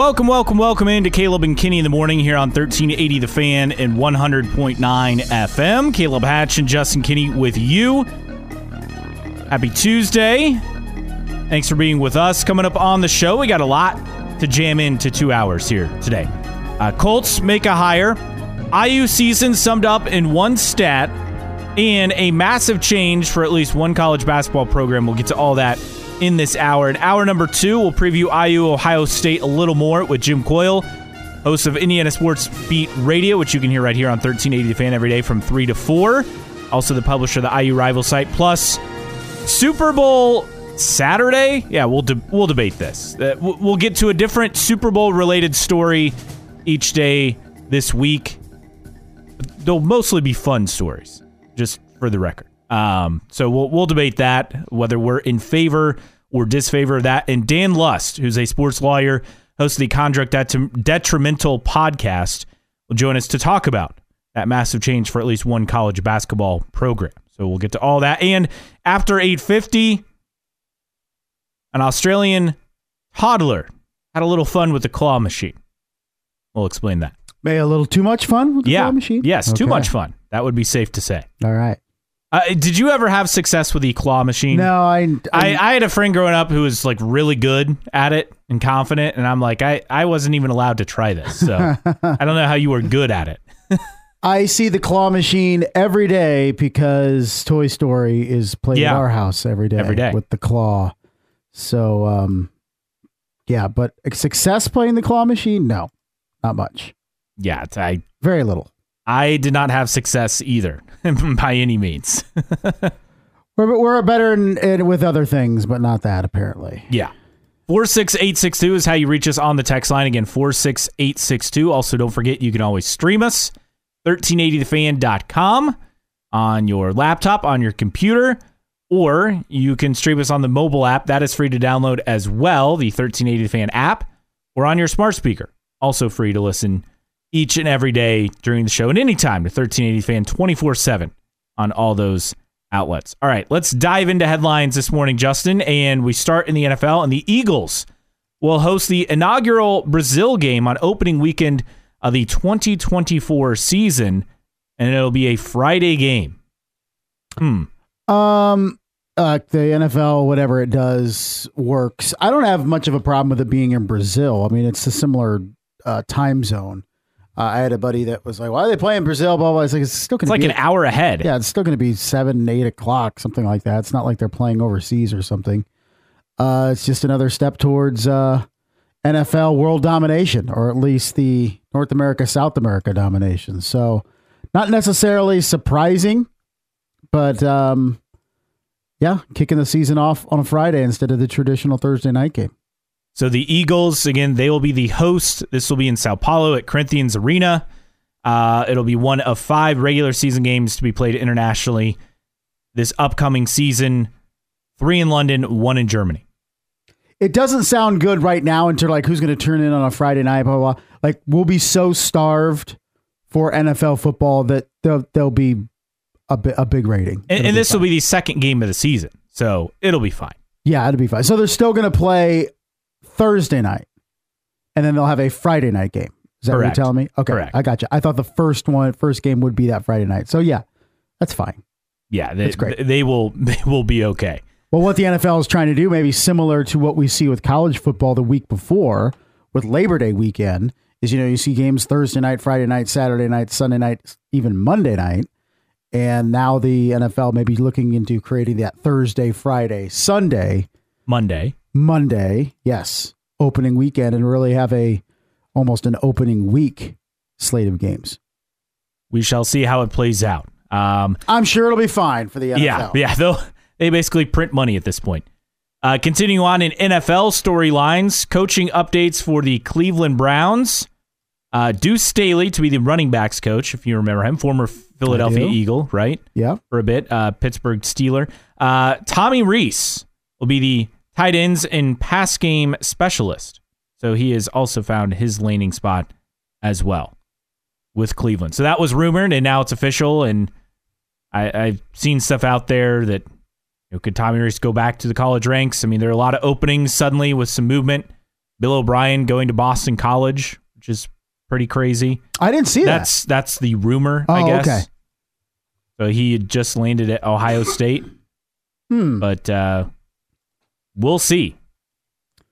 Welcome, welcome, welcome into Caleb and Kenny in the morning here on 1380 The Fan and 100.9 FM. Caleb Hatch and Justin Kinney with you. Happy Tuesday. Thanks for being with us. Coming up on the show, we got a lot to jam into two hours here today. Uh, Colts make a hire, IU season summed up in one stat, and a massive change for at least one college basketball program. We'll get to all that in this hour. In hour number two, we'll preview IU Ohio State a little more with Jim Coyle, host of Indiana Sports Beat Radio, which you can hear right here on 1380 The Fan every day from 3 to 4. Also, the publisher of the IU Rival site. Plus, Super Bowl Saturday. Yeah, we'll de- we'll debate this. Uh, we'll get to a different Super Bowl related story each day this week. They'll mostly be fun stories, just for the record. Um, so we'll we'll debate that whether we're in favor or disfavor of that. And Dan Lust, who's a sports lawyer, host of the Conduct Det- Detrimental podcast, will join us to talk about that massive change for at least one college basketball program. So we'll get to all that. And after 850, an Australian toddler had a little fun with the claw machine. We'll explain that. Maybe a little too much fun with the yeah. claw machine? Yes, too much fun. That would be safe to say. All right. Uh, did you ever have success with the claw machine? No, I, I, I had a friend growing up who was like really good at it and confident, and I'm like, I, I wasn't even allowed to try this. So I don't know how you were good at it. I see the claw machine every day because Toy Story is played Yeah. at our house every day. Every day. with the claw. So, um, yeah, but success playing the claw machine? No, not much. Yeah, it's, I Very little. I did not have success either by any means. We're we're better in, in, with other things, but not that apparently. yeah. 46862 is how you reach us on the text line. Again, 46862. Also, don't forget you can always stream us 1380thefan.com on your laptop, on your computer, or you can stream us on the mobile app. That is free to download as well, the 1380 The Fan app, or on your smart speaker. Also free to listen each and every day during the show and anytime to 1380 Fan 24 7 on all those outlets. All right, let's dive into headlines this morning, Justin. And we start in the NFL, and the Eagles will host the inaugural Brazil game on opening weekend of the 2024 season, and it'll be a Friday game. Hmm. Um, uh, the NFL, whatever it does, works. I don't have much of a problem with it being in Brazil. I mean, it's a similar uh, time zone. Uh, I had a buddy that was like, "Why are they playing Brazil?" Blah blah. It's like it's still going It's like be an hour ahead. Yeah, it's still going to be seven, eight o'clock, something like that. It's not like they're playing overseas or something. Uh, it's just another step towards uh, NFL world domination, or at least the North America, South America domination. So, not necessarily surprising, but um, yeah, kicking the season off on a Friday instead of the traditional Thursday night game. So the Eagles, again, they will be the host. This will be in Sao Paulo at Corinthians Arena. Uh, it'll be one of five regular season games to be played internationally this upcoming season. Three in London, one in Germany. It doesn't sound good right now until like who's going to turn in on a Friday night, blah, blah, blah. Like we'll be so starved for NFL football that there'll, there'll be a, bi- a big rating. And, and this will be the second game of the season. So it'll be fine. Yeah, it'll be fine. So they're still going to play Thursday night and then they'll have a Friday night game. Is that Correct. what you're telling me? Okay. Correct. I got you. I thought the first one, first game would be that Friday night. So yeah, that's fine. Yeah, they, That's great. they will they will be okay. Well, what the NFL is trying to do, maybe similar to what we see with college football the week before with Labor Day weekend, is you know, you see games Thursday night, Friday night, Saturday night, Sunday night, even Monday night. And now the NFL may be looking into creating that Thursday, Friday, Sunday, Monday. Monday, yes, opening weekend and really have a almost an opening week slate of games. We shall see how it plays out. Um, I'm sure it'll be fine for the NFL. Yeah, yeah. They'll they basically print money at this point. Uh, continuing on in NFL storylines, coaching updates for the Cleveland Browns. Uh, Deuce Staley to be the running backs coach, if you remember him, former Philadelphia. Eagle, right? Yeah. For a bit, uh, Pittsburgh Steeler. Uh, Tommy Rees will be the tight ends and pass game specialist. So he has also found his laning spot as well with Cleveland. So that was rumored, and now it's official. And I, I've seen stuff out there that you know, could Tommy Rees go back to the college ranks? I mean, there are a lot of openings suddenly with some movement Bill O'Brien going to Boston College, which is pretty crazy. I didn't see that. That's that's the rumor, I Oh, guess. okay. So he had just landed at Ohio State. Hmm. but uh, we'll see.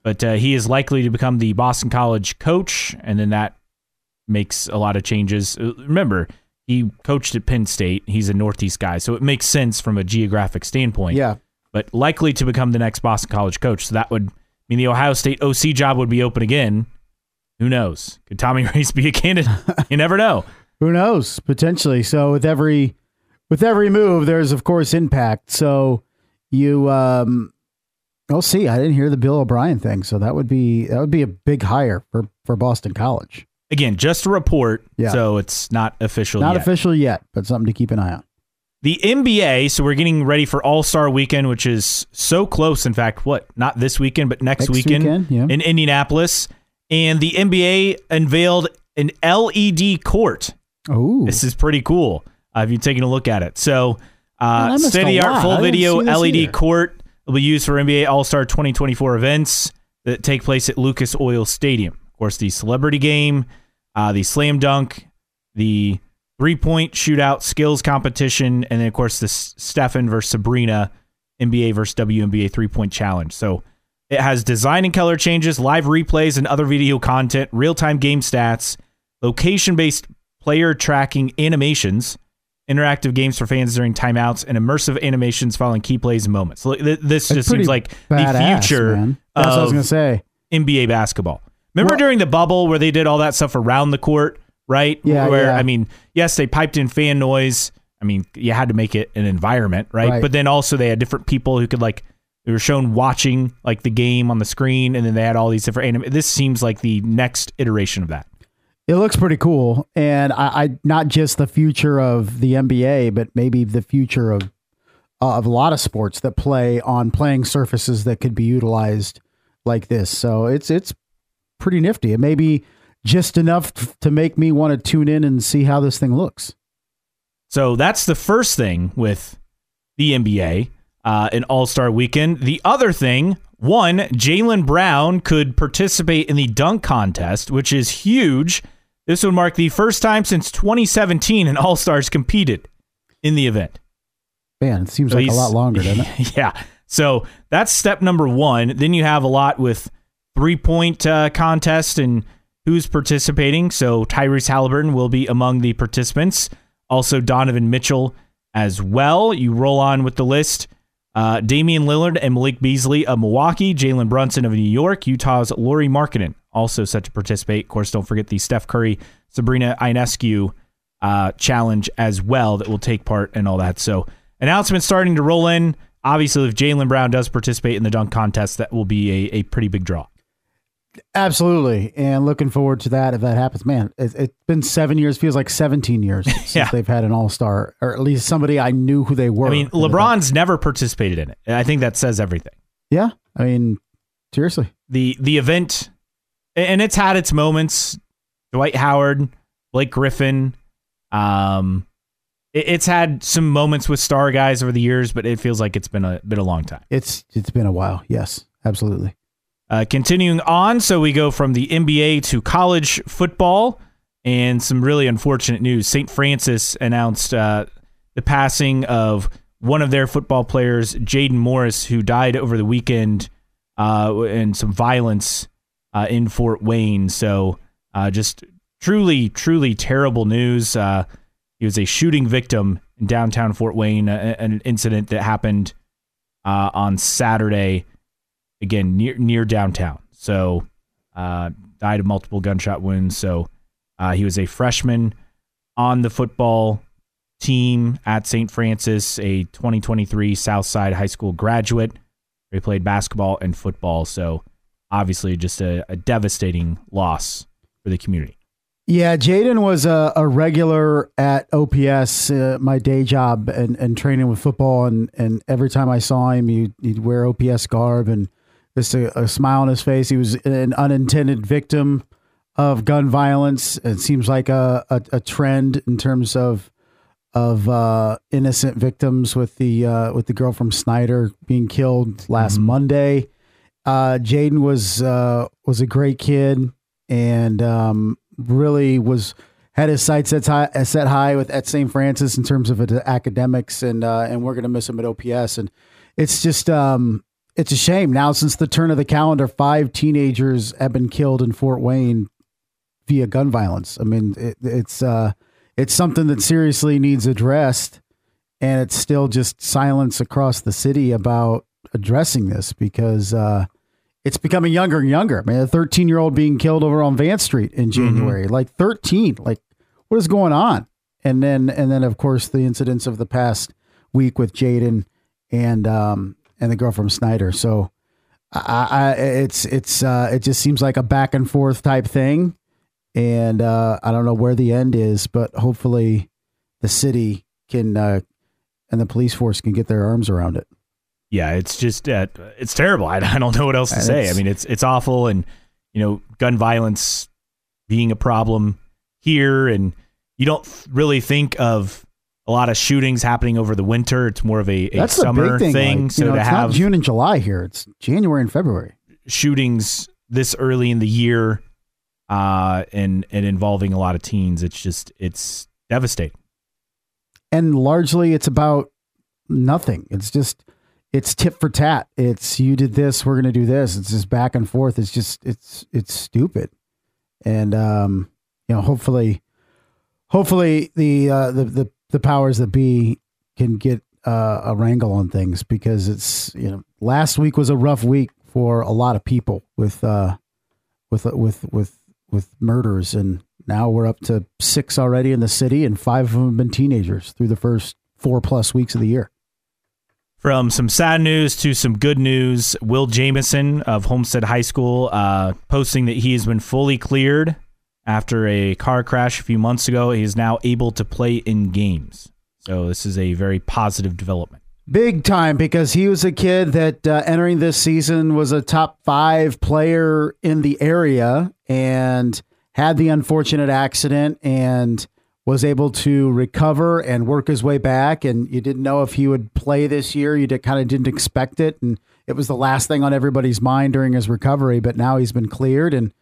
But uh, he is likely to become the Boston College coach, and then that makes a lot of changes. Uh, Remember, he coached at Penn State. He's a Northeast guy, so it makes sense from a geographic standpoint. Yeah. But likely to become the next Boston College coach. So that would mean the Ohio State OC job would be open again. Who knows? Could Tommy Rees be a candidate? you never know. Who knows? Potentially. So with every with every move, there's of course impact. So you um we'll see. I didn't hear the Bill O'Brien thing, so that would be that would be a big hire for for Boston College. Again, just a report, Yeah. so it's not official Not yet. official yet, but something to keep an eye on. The NBA, so we're getting ready for All Star Weekend, which is so close. In fact, what? Not this weekend, but next, Next weekend, weekend, yeah. in Indianapolis. And the NBA unveiled an LED court. Oh, This is pretty cool. Uh, if you're taking a look at it, so Man, uh, I missed state of the art full video LED either. court will be used for NBA All Star 2024 events that take place at Lucas Oil Stadium. Of course, the celebrity game, uh, the slam dunk, the three point shootout skills competition, and then of course the S- Stefan versus Sabrina NBA versus WNBA three point challenge. So it has design and color changes, live replays, and other video content, real time game stats, location based player tracking animations, interactive games for fans during timeouts, and immersive animations following key plays and moments. This That's just seems like the future man. That's what I was of gonna say. NBA basketball. Remember Well- during the bubble where they did all that stuff around the court, right? Yeah, Where yeah. I mean, yes, they piped in fan noise. I mean, you had to make it an environment, right? Right. But then also they had different people who could like they were shown watching like the game on the screen, and then they had all these different. Anim- this seems like the next iteration of that. It looks pretty cool, and I, I not just the future of the NBA, but maybe the future of uh, of a lot of sports that play on playing surfaces that could be utilized like this. So it's it's pretty nifty. It may be just enough to make me want to tune in and see how this thing looks. So that's the first thing with the NBA, uh, an All Star weekend. The other thing, one, Jaylen Brown could participate in the dunk contest, which is huge. This would mark the first time since 2017 an All Stars competed in the event. Man, it seems like a lot longer, doesn't it? yeah. So that's step number one. Then you have a lot with three point uh, contest and who's participating. So Tyrese Halliburton will be among the participants. Also Donovan Mitchell as well. You roll on with the list. Uh, Damian Lillard and Malik Beasley of Milwaukee, Jalen Brunson of New York, Utah's Lauri Markkanen also set to participate. Of course, don't forget the Steph Curry, Sabrina Ionescu uh, challenge as well that will take part and all that. So announcements starting to roll in. Obviously, if Jaylen Brown does participate in the dunk contest, that will be a, a pretty big draw. Absolutely, and looking forward to that if that happens. Man, it, it's been seven years. Feels like seventeen years since Yeah. they've had an All Star, or at least somebody I knew who they were. I mean, LeBron's never participated in it. I think that says everything. Yeah, I mean, seriously. the the event and it's had its moments dwight howard blake griffin um it- it's had some moments with star guys over the years but it feels like it's been a been a long time It's it's been a while. Yes, absolutely. Uh, continuing on so we go from the nba to college football and some really unfortunate news st francis announced uh, the passing of one of their football players jaden morris who died over the weekend uh, and some violence uh, in Fort Wayne. So uh, just truly, truly terrible news. Uh, he was a shooting victim in downtown Fort Wayne, uh, an incident that happened on Saturday, again near near downtown. So uh, died of multiple gunshot wounds. So uh, he was a freshman on the football team at St. Francis, a 2023 Southside High School graduate. He played basketball and football. So obviously just a, a devastating loss for the community. Yeah, Jaden was a, a regular at OPS, uh, my day job, and, and training with football. And, and every time I saw him, he'd, he'd wear OPS garb and just a, a smile on his face. He was an unintended victim of gun violence. It seems like a, a, a trend in terms of of uh, innocent victims with the uh, with the girl from Snyder being killed last Monday. Uh, Jaden was uh, was a great kid and um, really was had his sights set high, set high with at St. Francis in terms of academics, and uh, and we're gonna miss him at OPS. And it's just um, it's a shame now since the turn of the calendar, five teenagers have been killed in Fort Wayne via gun violence. I mean, it, it's uh, it's something that seriously needs addressed, and it's still just silence across the city about addressing this because uh, it's becoming younger and younger. I mean, a 13 year old being killed over on Vance Street in mm-hmm. January, mm-hmm. like 13, like what is going on? And then, and then of course the incidents of the past week with Jaden and, um, and the girl from Snyder. So I, I it's, it's, uh, it just seems like a back and forth type thing. And, uh, I don't know where the end is, but hopefully the city can, uh, and the police force can get their arms around it yeah, it's just uh, it's terrible. I, I don't know what else to say. I mean, it's it's awful, and you know, gun violence being a problem here, and you don't really think of a lot of shootings happening over the winter. It's more of a, a That's summer thing. thing. Like, so know, to have not June and July here, it's January and February shootings this early in the year, uh, and and involving a lot of teens, it's just it's devastating. And largely, it's about nothing. It's just it's tit for tat. It's you did this, we're gonna do this. It's just back and forth. It's just it's it's stupid. And um, you know, hopefully hopefully the uh the the, the powers that be can get uh, a wrangle on things because it's you know last week was a rough week for a lot of people with uh with with with with murders and now we're up to six already in the city and five of them have been teenagers through the first four plus weeks of the year. From some sad news to some good news, Will Jamison of Homestead High School uh, posting that he has been fully cleared after a car crash a few months ago. He is now able to play in games. So this is a very positive development. Big time because he was a kid that uh, entering this season was a top five player in the area and had the unfortunate accident and was able to recover and work his way back. And you didn't know if he would play this year. You did, kind of didn't expect it. And it was the last thing on everybody's mind during his recovery. But now he's been cleared, and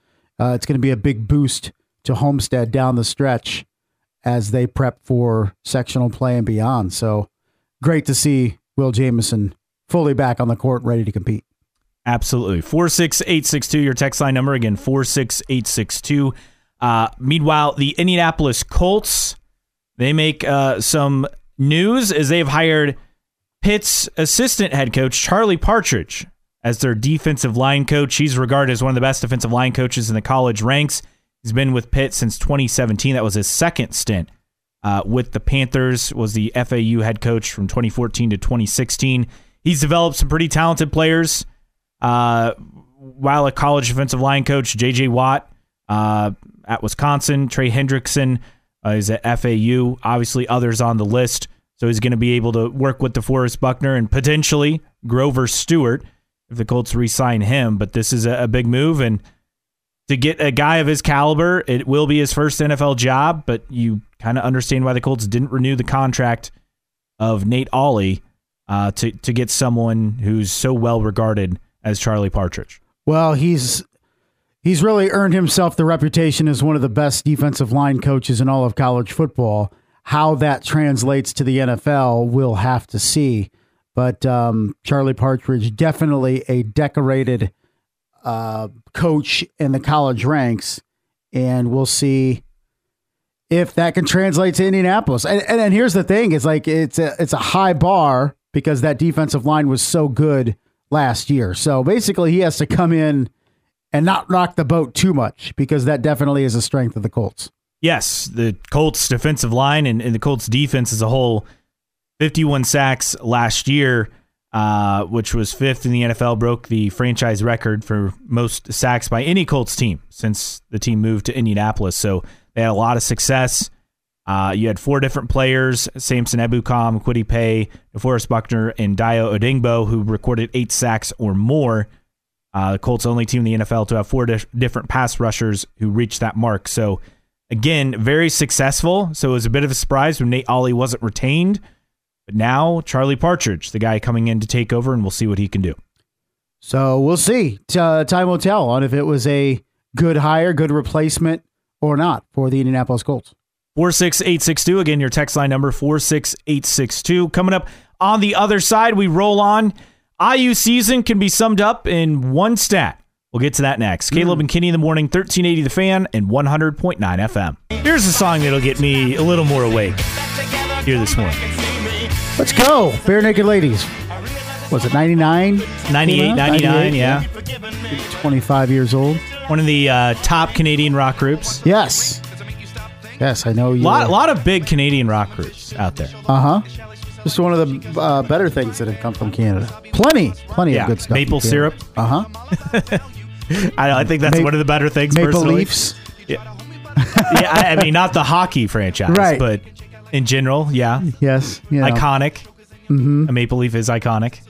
uh, it's going to be a big boost to Homestead down the stretch as they prep for sectional play and beyond. So great to see Will Jamison fully back on the court, ready to compete. Absolutely. 46862, your text line number again, 46862. Uh, meanwhile, the Indianapolis Colts they make uh, some news as they've hired Pitt's assistant head coach Charlie Partridge as their defensive line coach. He's regarded as one of the best defensive line coaches in the college ranks. He's been with Pitt since 2017. That was his second stint uh, with the Panthers. Was the FAU head coach from 2014 to 2016. He's developed some pretty talented players. Uh, while a college defensive line coach, J.J. Watt uh, at Wisconsin. Trey Hendrickson uh, is at FAU. Obviously, others on the list. So he's going to be able to work with DeForest Buckner and potentially Grover Stewart if the Colts re-sign him. But this is a, a big move, and to get a guy of his caliber, it will be his first NFL job. But you kind of understand why the Colts didn't renew the contract of Nate Ollie uh, to to get someone who's so well regarded as Charlie Partridge. Well, he's he's really earned himself the reputation as one of the best defensive line coaches in all of college football. How that translates to the NFL, we'll have to see. But um, Charlie Partridge, definitely a decorated uh, coach in the college ranks, and we'll see if that can translate to Indianapolis. And, and, and here's the thing: it's like it's a it's a high bar because that defensive line was so good last year. So basically, he has to come in and not rock the boat too much because that definitely is a strength of the Colts. Yes, the Colts defensive line and, and the Colts defense as a whole, 51 sacks last year, uh, which was fifth in the NFL, broke the franchise record for most sacks by any Colts team since the team moved to Indianapolis. So they had a lot of success. Uh, you had four different players: Samson Ebukam, Kwity Paye, DeForest Buckner, and Dayo Odeyingbo, who recorded eight sacks or more. Uh, the Colts only team in the NFL to have four di- different pass rushers who reached that mark. So again, very successful. So it was a bit of a surprise when Nate Ollie wasn't retained. But now Charlie Partridge, the guy coming in to take over, and we'll see what he can do. So we'll see. Uh, time will tell on if it was a good hire, good replacement, or not for the Indianapolis Colts. 46862. Again, your text line number 46862. Coming up on the other side, we roll on. IU season can be summed up in one stat. We'll get to that next. Caleb and Kenny in the morning, 1380 The Fan and 100.9 FM. Here's a song that'll get me a little more awake here this morning. Let's go. Barenaked Ladies. Was it 99? 98, 99, yeah. 25 years old. One of the uh, top Canadian rock groups. Yes. Yes, I know you. A lot, lot of big Canadian rock groups out there. Uh huh. Just one of the uh, better things that have come from Canada. Plenty, plenty Yeah, of good stuff. maple syrup. Uh huh. I, I think that's Ma- one of the better things. Maple personally. Leafs. Yeah, yeah. I, I mean, not the hockey franchise, Right. But in general, yeah, Yes. You know. iconic. Mm-hmm. A maple leaf is iconic.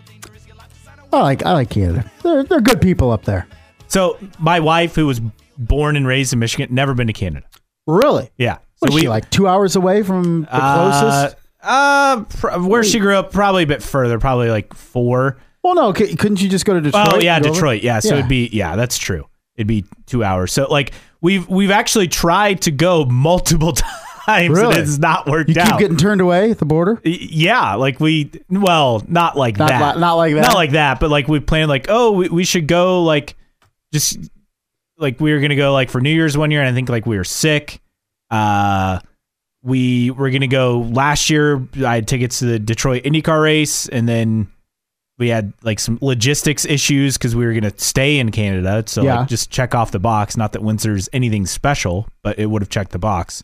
I like I like Canada. They're they're good people up there. So my wife, who was born and raised in Michigan, never been to Canada. Really? Yeah. Was So she like two hours away from the uh, closest? uh, pr- where she grew up, probably a bit further, probably like four. Well, no. c- Couldn't you just go to Detroit? Oh yeah, over? Detroit. Yeah, so Yeah. it'd be yeah, that's true. It'd be two hours. So like we've we've actually tried to go multiple times, Really? and it's not worked You out. keep getting turned away at the border. Yeah, like we well, not like Not that, li- not like that. not like that, but like we planned like oh we, we should go like just like we were gonna go like for New Year's one year, and I think like we were sick. Uh, we were gonna go last year. I had tickets to the Detroit IndyCar race, and then we had like some logistics issues because we were gonna stay in Canada. So Yeah. like just check off the box. Not that Windsor's anything special, but it would have checked the box.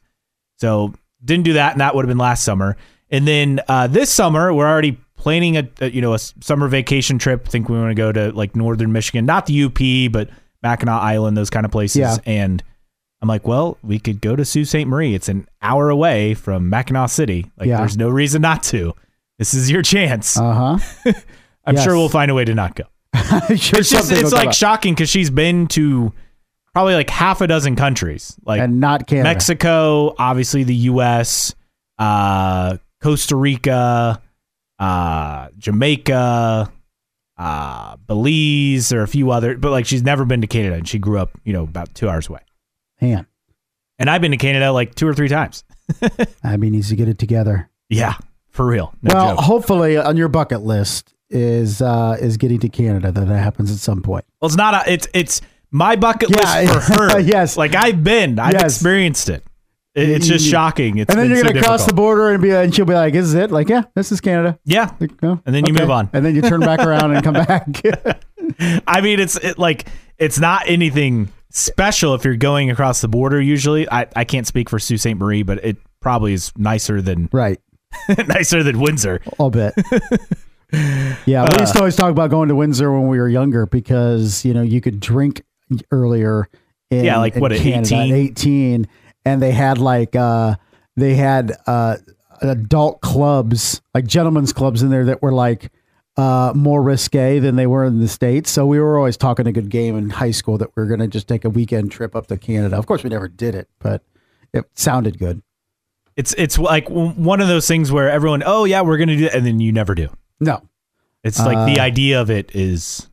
So didn't do that, and that would have been last summer. And then uh, this summer, we're already planning a, a you know a summer vacation trip. think we want to go to like northern Michigan, not the UP, but Mackinac Island, those kind of places. Yeah. And I'm like, well, we could go to Sault Ste. Marie. It's an hour away from Mackinac City. Like, Yeah. there's no reason not to. This is your chance. Uh huh. I'm yes. sure we'll find a way to not go. sure, It's just it's like shocking because she's been to probably like half a dozen countries, like and not Canada. Mexico, obviously the U.S., uh, Costa Rica, uh, Jamaica, uh, Belize, or a few other. But like she's never been to Canada, and she grew up, you know, about two hours away. Man, And I've been to Canada like two or three times. Abby needs to get it together. Yeah, for real. No well, joke. hopefully on your bucket list is uh is getting to Canada. That that happens at some point. Well, it's not. A, it's it's my bucket Yeah, list for her. yes. like I've been, I've Yes. experienced it. It- It's just shocking. It's and then you're so gonna cross the border and be and she'll be like, "Is it?" Like, yeah, this is Canada. Yeah, Like, oh, And then you okay. move on. and then you turn back around and come back. I mean, it's it, like it's not anything special if you're going across the border. Usually, I, I can't speak for Sault Ste. Marie, but it probably is nicer than right, nicer than Windsor. I'll bet. yeah, we used to uh, always talk about going to Windsor when we were younger because you know you could drink earlier. In, Yeah, like, what, 18? 18, and they had like uh they had uh adult clubs, like gentlemen's clubs in there that were like uh more risque than they were in the states. So we were always talking a good game in high school that we are going to just take a weekend trip up to Canada. Of course, we never did it, but it sounded good. It's it's like one of those things where everyone, oh yeah, we're gonna do it, and then you never do. No, It's like the Uh, idea of it is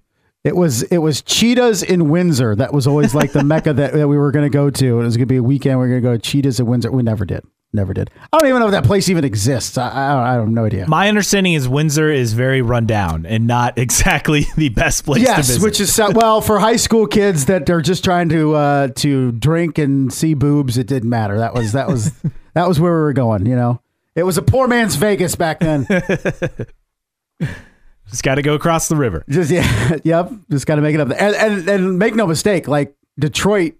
It was it was Cheetahs in Windsor. That was always like the mecca that, that we were going to go to. And it was going to be a weekend. We are going to go to Cheetahs in Windsor. We never did. Never did. I don't even know if that place even exists. I I, don't- I have no idea. my understanding is Windsor is very run down and not exactly the best place to Yes, which is well for high school kids that are just trying to uh, to drink and see boobs. It didn't matter. That was that was that was where we were going. You know, it was a poor man's Vegas back then. just got to go across the river. just yeah, yep. Just got to make it up. And, and and make no mistake, like Detroit,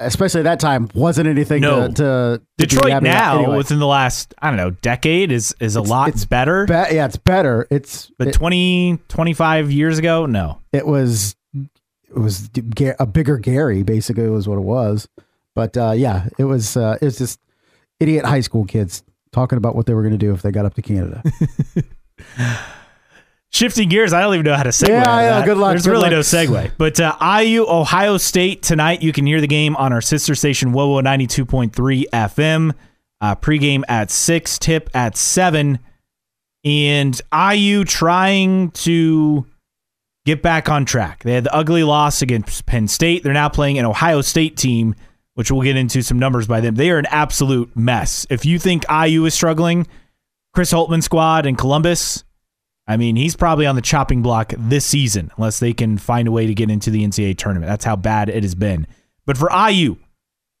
especially at that time, wasn't anything No. to, to, to Detroit happy now, anyway. within the last I don't know decade, is is a lot it's better. Be- yeah, it's better. It's but it, 20, 25 years ago, no. it was it was a bigger Gary, basically was what it was. But uh, yeah, it was uh, it was just idiot high school kids talking about what they were going to do if they got up to Canada. Shifting gears, I don't even know how to segue. Yeah, out of I know. Good luck, There's good really luck. no segue. But uh, IU Ohio State tonight. You can hear the game on our sister station WOWO 92.3 FM. Uh, pregame at six, tip at seven, and IU trying to get back on track. They had the ugly loss against Penn State. They're now playing an Ohio State team, which we'll get into some numbers by them. They are an absolute mess. If you think IU is struggling, Chris Holtmann squad in Columbus, I mean, he's probably on the chopping block this season unless they can find a way to get into the NCAA tournament. That's how bad it has been. But for IU,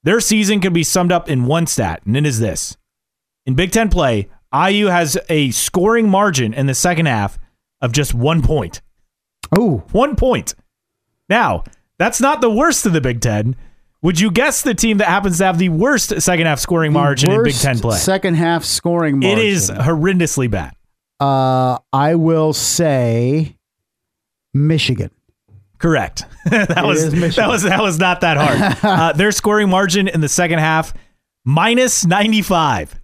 their season can be summed up in one stat, and it is this. In Big Ten play, IU has a scoring margin in the second half of just one point. Oh, One point. Now, that's not the worst of the Big Ten. Would you guess the team that happens to have the worst second half scoring margin in Big Ten play? Second half scoring margin. It is horrendously bad. Uh, I will say Michigan. Correct. that was is that was that was not that hard. uh, their scoring margin in the second half minus ninety five.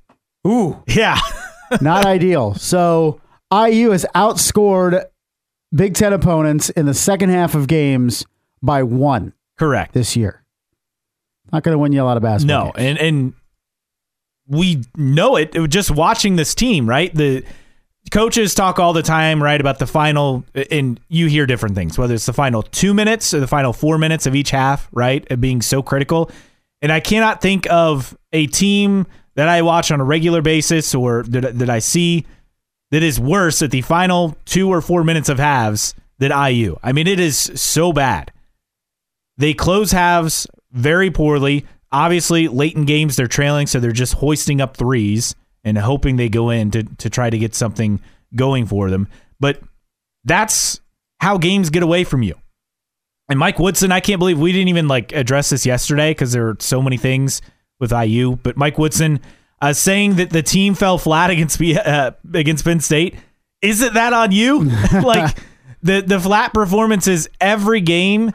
Ooh, Yeah, not ideal. So IU has outscored Big Ten opponents in the second half of games by one correct. this year. Not going to win you a lot of basketball. No, games. and and we know it just watching this team, right? The coaches talk all the time, right, about the final, and you hear different things, whether it's the final two minutes or the final four minutes of each half, right, being so critical. And I cannot think of a team that I watch on a regular basis or that, that I see that is worse at the final two or four minutes of halves than IU. I mean, it is so bad. They close halves very poorly. Obviously, late in games, they're trailing, so they're just hoisting up threes and hoping they go in to, to try to get something going for them. But that's how games get away from you. And Mike Woodson, I can't believe we didn't even like address this yesterday because there were so many things with IU. But Mike Woodson uh, saying that the team fell flat against uh, against Penn State, isn't that on you? like the the flat performances every game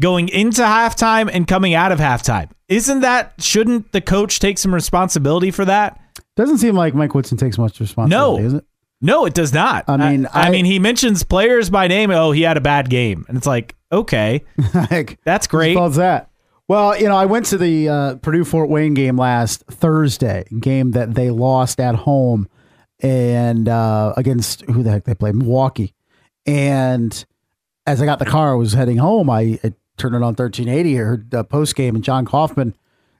going into halftime and coming out of halftime. Isn't that shouldn't the coach take some responsibility for that? Doesn't seem like Mike Woodson takes much responsibility, No. is it? No, it does not. I mean, I, I- mean, he mentions players by name. Oh, he had a bad game, and it's like, okay, like, that's great. What's that? Well, you know, I went to the uh, Purdue Fort Wayne game last Thursday, game that they lost at home and uh, against who the heck they played, Milwaukee. And as I got the car, I was heading home. I, I turned it on 1380, heard the post game, and Jon Coffman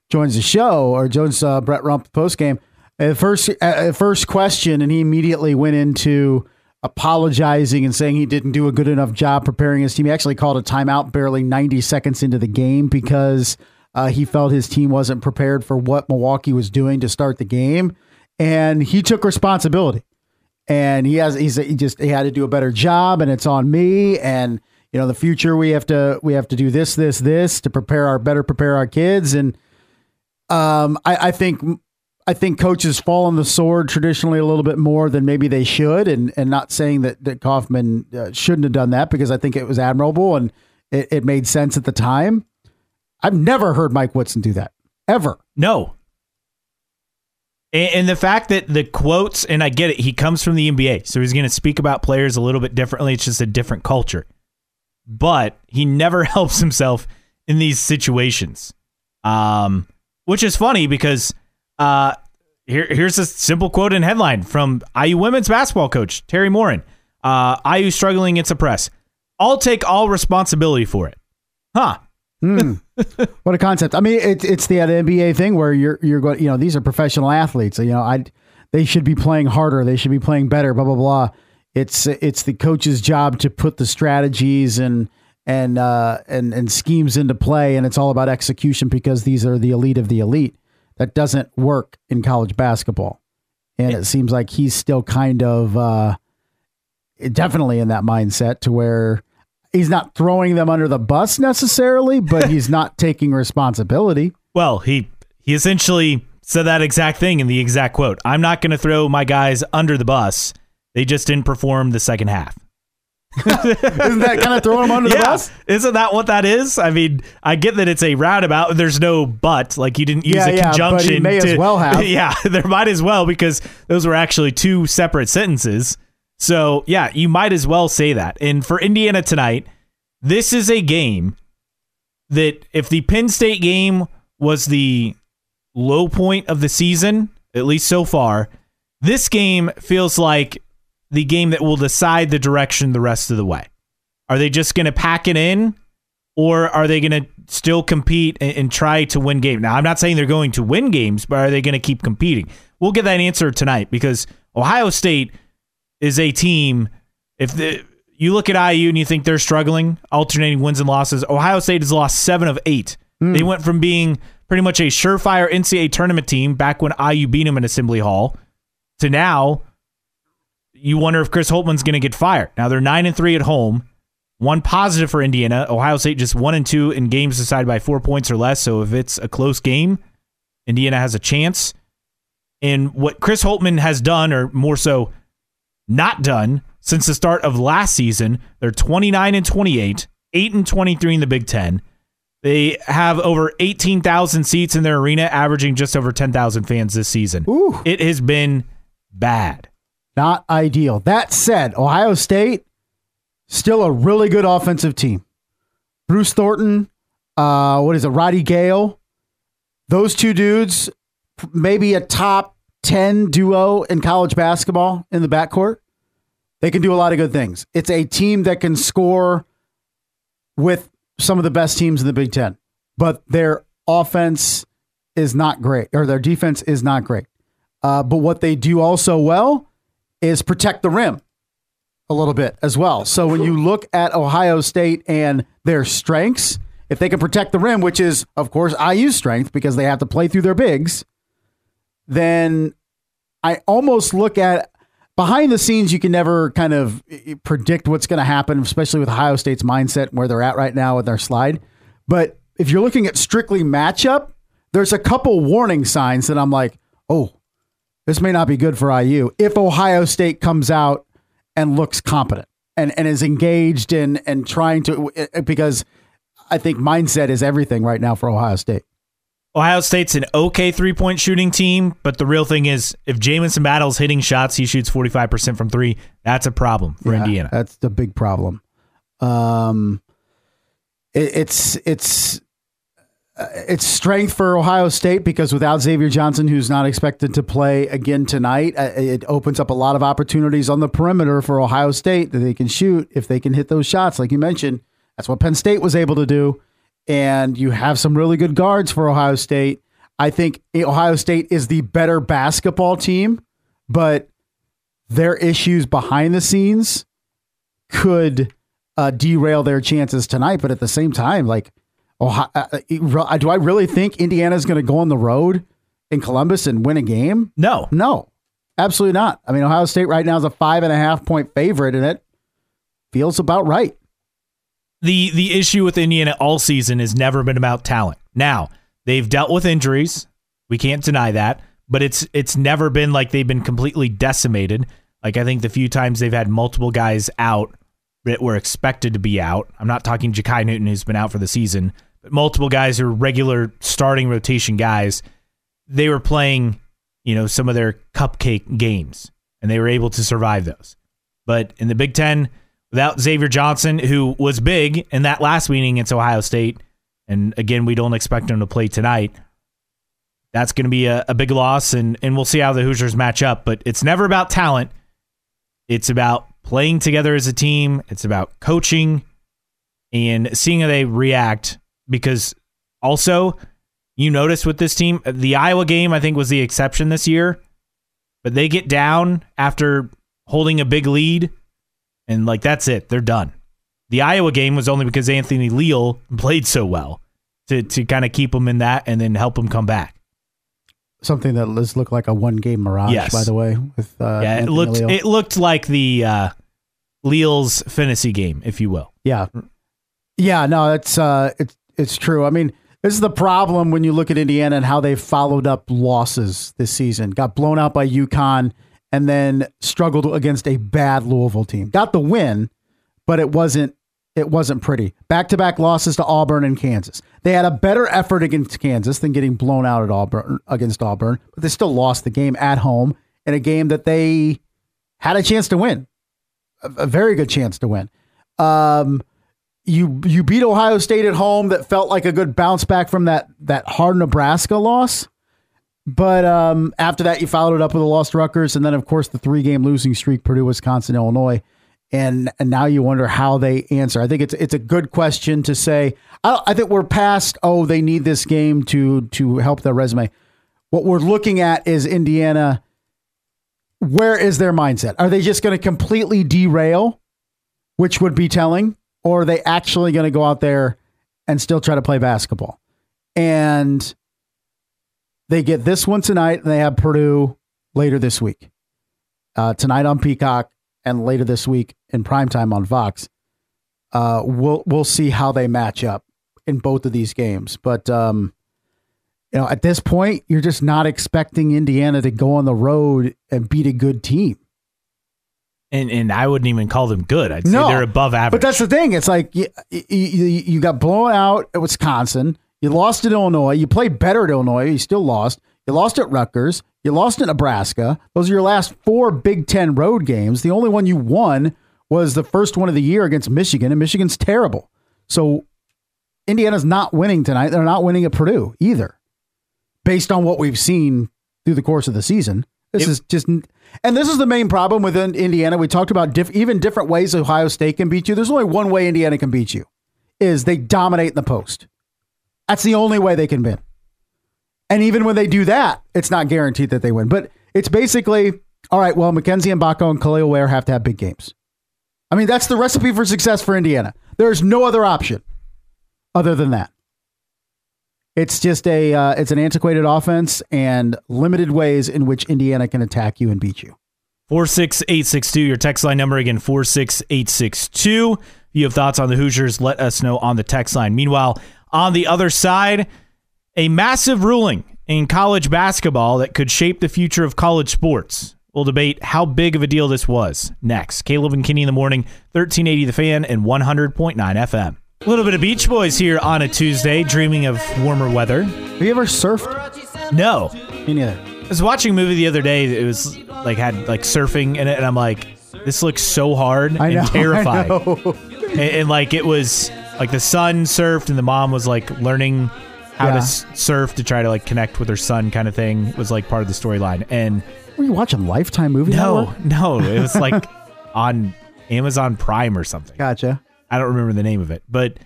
joins the show, or joins uh, Brett Rump post game. At first, at first question, and he immediately went into apologizing and saying he didn't do a good enough job preparing his team. He actually called a timeout barely 90 seconds into the game because uh, he felt his team wasn't prepared for what Milwaukee was doing to start the game, and he took responsibility. And he has he's he just he had to do a better job, and it's on me. And you know, the future we have to we have to do this this this to prepare our better prepare our kids. And um, I, I think I think coaches fall on the sword traditionally a little bit more than maybe they should, and and not saying that that Coffman uh, shouldn't have done that because I think it was admirable and it, it made sense at the time. I've never heard Mike Woodson do that ever. No. And, and the fact that the quotes, and I get it, he comes from the NBA, so he's going to speak about players a little bit differently. It's just a different culture. But he never helps himself in these situations, um, which is funny because uh, here, here's a simple quote and headline from IU women's basketball coach Teri Moren. Uh, IU struggling against the press. I'll take all responsibility for it. Huh. What a concept! I mean, it's it's the, the NBA thing where you're you're going. You know, these are professional athletes. You know, I they should be playing harder. They should be playing better. Blah blah blah. It's it's the coach's job to put the strategies and and uh, and and schemes into play, and it's all about execution because these are the elite of the elite. That doesn't work in college basketball, and it seems like he's still kind of uh, definitely in that mindset to where he's not throwing them under the bus necessarily, but he's not taking responsibility. Well, he he essentially said that exact thing in the exact quote. I'm not going to throw my guys under the bus. They just didn't perform the second half. Isn't that kind of throwing him under the bus? isn't that what that is? I mean, I get that it's a roundabout. There's no but. Like you didn't use Yeah, a yeah, but he conjunction. may as well have. Yeah, there might as well because those were actually two separate sentences. So yeah, you might as well say that. And for Indiana tonight, this is a game that if the Penn State game was the low point of the season, at least so far, this game feels like the game that will decide the direction the rest of the way. Are they just going to pack it in or are they going to still compete and, and, try to win games? Now, I'm not saying they're going to win games, but are they going to keep competing? We'll get that answer tonight because Ohio State is a team. If the, you look at IU and you think they're struggling, alternating wins and losses, Ohio State has lost seven of eight. Mm. They went from being pretty much a surefire NCAA tournament team back when IU beat them in Assembly Hall to now you wonder if Chris Holtmann's going to get fired. Now they're 9 and 3 at home. One positive for Indiana. Ohio State just 1 and 2 in games decided by 4 points or less, so if it's a close game, Indiana has a chance. And what Chris Holtmann has done or more so not done since the start of last season, they're 29 and 28, 8 and 23 in the Big 10. They have over 18,000 seats in their arena, averaging just over 10,000 fans this season. Ooh. It has been bad. Not ideal. That said, Ohio State, still a really good offensive team. Bruce Thornton, uh, what is it, Roddy Gayle? Those two dudes, maybe a top 10 duo in college basketball in the backcourt. They can do a lot of good things. It's a team that can score with some of the best teams in the Big Ten, but their offense is not great, or their defense is not great. Uh, but what they do also well is protect the rim a little bit as well. So when you look at Ohio State and their strengths, if they can protect the rim, which is, of course, IU's strength because they have to play through their bigs, then I almost look at behind the scenes, you can never kind of predict what's going to happen, especially with Ohio State's mindset where they're at right now with their slide. But if you're looking at strictly matchup, there's a couple warning signs that I'm like, oh, this may not be good for IU if Ohio State comes out and looks competent and, and is engaged in and trying to because I think mindset is everything right now for Ohio State. Ohio State's an okay three point shooting team, but the real thing is if Jamison Battle's hitting shots, he shoots 45% from three. That's a problem for yeah, Indiana. That's the big problem. Um, it, it's, it's, it's strength for Ohio State because without Xavier Johnson, who's not expected to play again tonight, uh, it opens up a lot of opportunities on the perimeter for Ohio State that they can shoot if they can hit those shots. Like you mentioned, that's what Penn State was able to do and you have some really good guards for Ohio State. I think Ohio State is the better basketball team, but their issues behind the scenes could uh, derail their chances tonight. But at the same time, like, Ohio, uh, uh do I really think Indiana is going to go on the road in Columbus and win a game? No, no, absolutely not. I mean, Ohio State right now is a five and a half point favorite, and it feels about right the the issue with Indiana all season has never been about talent. Now, they've dealt with injuries. We can't deny that, but it's it's never been like they've been completely decimated. Like I think the few times they've had multiple guys out that were expected to be out. I'm not talking Jakai Newton who's been out for the season, but multiple guys who are regular starting rotation guys. They were playing, you know, some of their cupcake games and they were able to survive those. But in the Big 10, without Xavier Johnson, who was big in that last meeting against Ohio State. And again, we don't expect him to play tonight. That's going to be a, a big loss, and, and we'll see how the Hoosiers match up. But it's never about talent, it's about playing together as a team, it's about coaching and seeing how they react. Because also, you notice with this team, the Iowa game, I think, was the exception this year, but they get down after holding a big lead and like that's it. They're done. The Iowa game was only because Anthony Leal played so well to to kind of keep them in that and then help them come back. Something that does look like a one game mirage, yes. by the way. With uh, yeah, Anthony it looked Leal. it looked like the uh, Leal's fantasy game, if you will. Yeah, yeah. No, it's uh, it's it's true. I mean, this is the problem when you look at Indiana and how they followed up losses this season. Got blown out by UConn and then struggled against a bad Louisville team. Got the win, but it wasn't it wasn't pretty. Back to back losses to Auburn and Kansas. They had a better effort against Kansas than getting blown out at Auburn against Auburn, but they still lost the game at home in a game that they had a chance to win, a, a very good chance to win. Um, you you beat Ohio State at home that felt like a good bounce back from that that hard Nebraska loss. But um, after that, you followed it up with a loss to Rutgers, and then of course the three game losing streak: Purdue, Wisconsin, Illinois. And and now you wonder how they answer. I think it's it's a good question to say. I, I think we're past. Oh, they need this game to to help their resume. What we're looking at is Indiana. Where is their mindset? Are they just going to completely derail, which would be telling, or are they actually going to go out there and still try to play basketball? And they get this one tonight, and they have Purdue later this week. Uh, tonight on Peacock, and later this week in primetime on Fox. Uh, we'll we'll see how they match up in both of these games. But um, you know, at this point, you're just not expecting Indiana to go on the road and beat a good team. And and I wouldn't even call them good. I'd say no, they're above average. But that's the thing. It's like you, you, you got blown out at Wisconsin. You lost at Illinois. You played better at Illinois. You still lost. You lost at Rutgers. You lost at Nebraska. Those are your last four Big Ten road games. The only one you won was the first one of the year against Michigan, and Michigan's terrible. So Indiana's not winning tonight. They're not winning at Purdue either, based on what we've seen through the course of the season. This it, is just, and this is the main problem with Indiana. We talked about diff, even different ways Ohio State can beat you. There's only one way Indiana can beat you, is they dominate in the post. That's the only way they can win. And even when they do that, it's not guaranteed that they win. But it's basically, all right, well, Mackenzie Mgbako and Kel'el Ware have to have big games. I mean, that's the recipe for success for Indiana. There's no other option other than that. It's just a uh, it's an antiquated offense and limited ways in which Indiana can attack you and beat you. 46862, your text line number again, 46862. If you have thoughts on the Hoosiers, let us know on the text line. Meanwhile, on the other side, a massive ruling in college basketball that could shape the future of college sports. We'll debate how big of a deal this was next. Caleb and Kinney in the morning, 1380 The Fan and 100.9 FM. A little bit of Beach Boys here on a Tuesday, dreaming of warmer weather. Have you ever surfed? No. Me neither. I was watching a movie the other day. It was like had like surfing in it, and I'm like, this looks so hard I and know, terrifying. And, and like it was like the son surfed, and the mom was like learning how yeah. to surf to try to like connect with her son kind of thing was like part of the storyline. And were you watching lifetime movie no no it was like on amazon prime or something. Gotcha. I don't remember the name of it but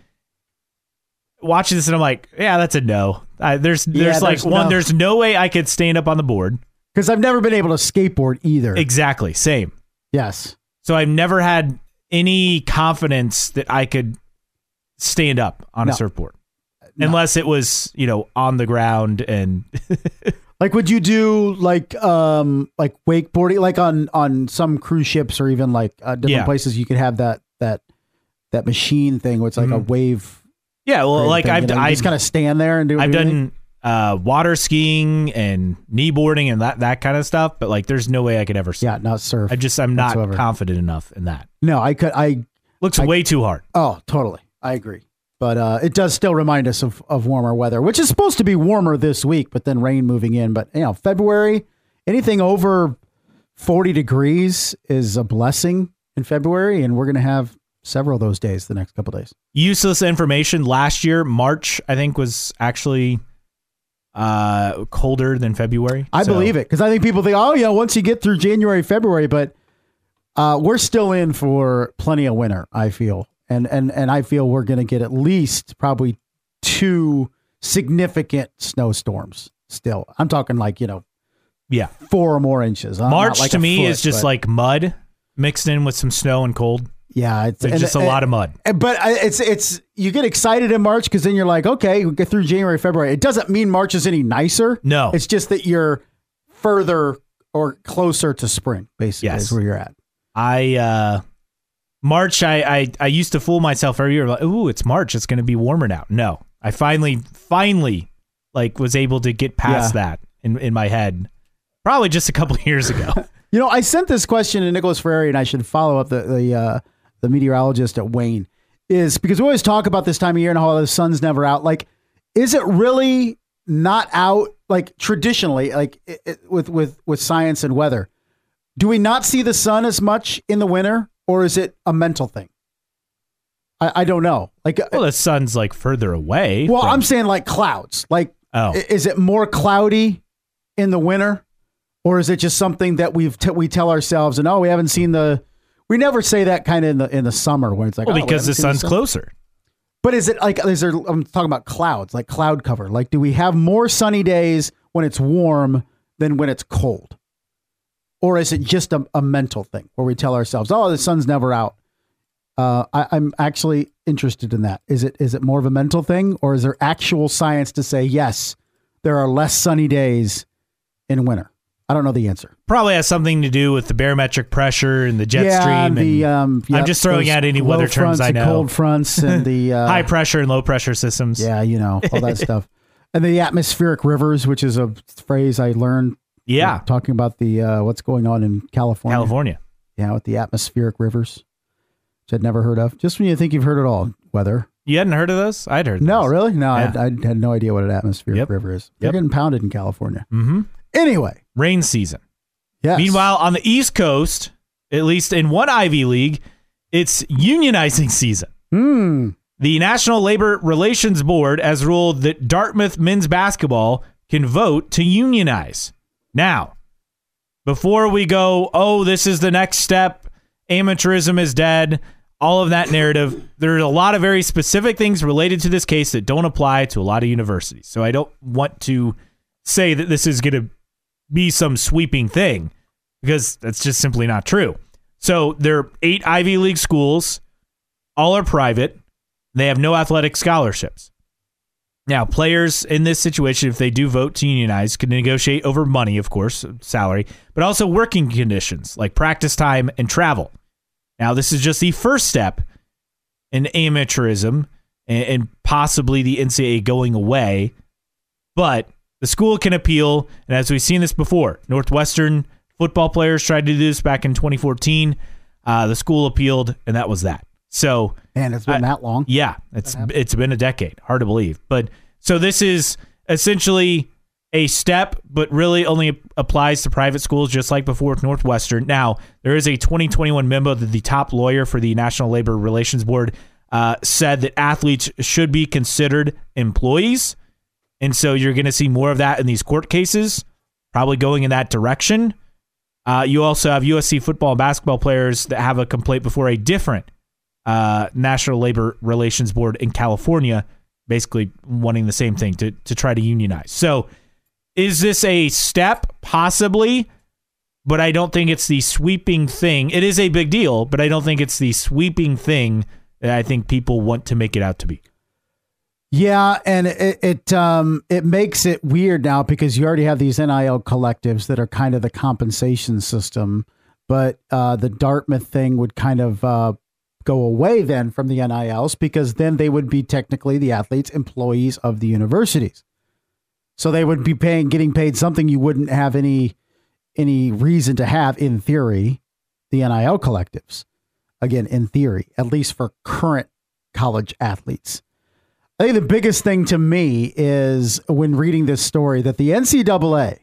watching this and i'm like yeah that's a no. I, there's there's yeah, like there's one no. there's no way i could stand up on the board. Because i've never been able to skateboard either. Exactly same. Yes. So i've never had any confidence that i could stand up on no. a surfboard no. unless it was you know on the ground and like would you do like um like wakeboarding like on on some cruise ships or even like uh, different yeah. places you could have that that that machine thing where it's like mm-hmm. a wave yeah well like thing, i've i just kind of stand there and do i've done uh, water skiing and kneeboarding and that that kind of stuff but like there's no way i could ever surf. yeah not surf i just i'm not whatsoever. confident enough in that no i could i looks I, way too hard oh totally i agree but uh, it does still remind us of, of warmer weather, which is supposed to be warmer this week, but then rain moving in. But you know, February, anything over 40 degrees is a blessing in February, and we're going to have several of those days the next couple days. Useless information. Last year, March, I think, was actually uh, colder than February. I so. believe it because I think people think, oh, yeah, once you get through January, February, but uh, we're still in for plenty of winter, I feel and and and I feel we're going to get at least probably two significant snowstorms. Still, I'm talking like you know, yeah, four or more inches. March like to me foot, is just but, like mud mixed in with some snow and cold. Yeah, it's, it's just a lot of mud. But it's it's you get excited in March because then you're like, okay, we get through January, February. It doesn't mean March is any nicer. No, it's just that you're further or closer to spring. Basically, yes. is where you're at. I uh March, I, I, I used to fool myself every year. Like, Ooh, it's March. It's going to be warmer now. No, I finally, finally, like, was able to get past yeah. that in, in my head. Probably just a couple years ago. you know, I sent this question to Nicholas Ferrari, and I should follow up the the, uh, the meteorologist at Wayne. Is because we always talk about this time of year and how the sun's never out. Like, is it really not out? Like traditionally, like it, it, with with with science and weather, do we not see the sun as much in the winter? Or is it a mental thing? I, I don't know. Like, well, the sun's like further away. Well, from... I'm saying like clouds. Like, oh. is it more cloudy in the winter, or is it just something that we've t- we tell ourselves and oh, we haven't seen the We never say that kind of in the in the summer when it's like Well, oh, because the sun's sun. closer. But is it like is there? I'm talking about clouds, like cloud cover. Like, do we have more sunny days when it's warm than when it's cold, or is it just a, a mental thing where we tell ourselves, "Oh, the sun's never out"? Uh, I, I'm actually interested in that. Is it is it more of a mental thing, or is there actual science to say yes, there are less sunny days in winter? I don't know the answer. Probably has something to do with the barometric pressure and the jet yeah, stream the um, I'm just throwing out any weather terms I know. cold fronts and the uh, high pressure and low pressure systems. Yeah, you know, all that stuff. And the atmospheric rivers, which is a phrase I learned Yeah. talking about the uh, what's going on in California. California. Yeah, with the atmospheric rivers, which I'd never heard of. Just when you think you've heard it all, weather. You hadn't heard of those? I'd heard No, those. really? No, Yeah. I, I had no idea what an atmospheric Yep. river is. They're Yep. getting pounded in California. Mm-hmm. Anyway, Rain season. yes. Meanwhile, on the East Coast, at least in one Ivy League, it's unionizing season. Hmm. The National Labor Relations Board has ruled that Dartmouth men's basketball can vote to unionize. Now, before we go, oh, this is the next step, amateurism is dead, all of that narrative, there are a lot of very specific things related to this case that don't apply to a lot of universities. So I don't want to say that this is going to be some sweeping thing because that's just simply not true. So there are eight Ivy League schools, all are private. They have no athletic scholarships. Now, players in this situation, if they do vote to unionize, can negotiate over money, of course, salary, but also working conditions like practice time and travel. Now, this is just the first step in amateurism and, possibly the NCAA going away. But the school can appeal, and as we've seen this before, Northwestern football players tried to do this back in 2014. Uh, the school appealed, and that was that. So, Man, it's been I- that long. yeah, it's it's been a decade. Hard to believe, but so this is essentially a step, but really only applies to private schools, just like before with Northwestern. Now there is a 2021 memo that the top lawyer for the National Labor Relations Board uh, said that athletes should be considered employees, and so you're going to see more of that in these court cases, probably going in that direction. Uh, you also have USC football and basketball players that have a complaint before a different uh, National Labor Relations Board in California, basically wanting the same thing to to try to unionize. So, is this a step? Possibly, but I don't think it's the sweeping thing. It is a big deal, but I don't think it's the sweeping thing that I think people want to make it out to be. Yeah, and it it um it makes it weird now because you already have these NIL collectives that are kind of the compensation system, but uh, the Dartmouth thing would kind of uh, go away then from the NILs because then they would be technically the athletes employees of the universities, so they would be paying getting paid something you wouldn't have any any reason to have in theory, the NIL collectives. Again, in theory, at least for current college athletes. I think the biggest thing to me is when reading this story that the NCAA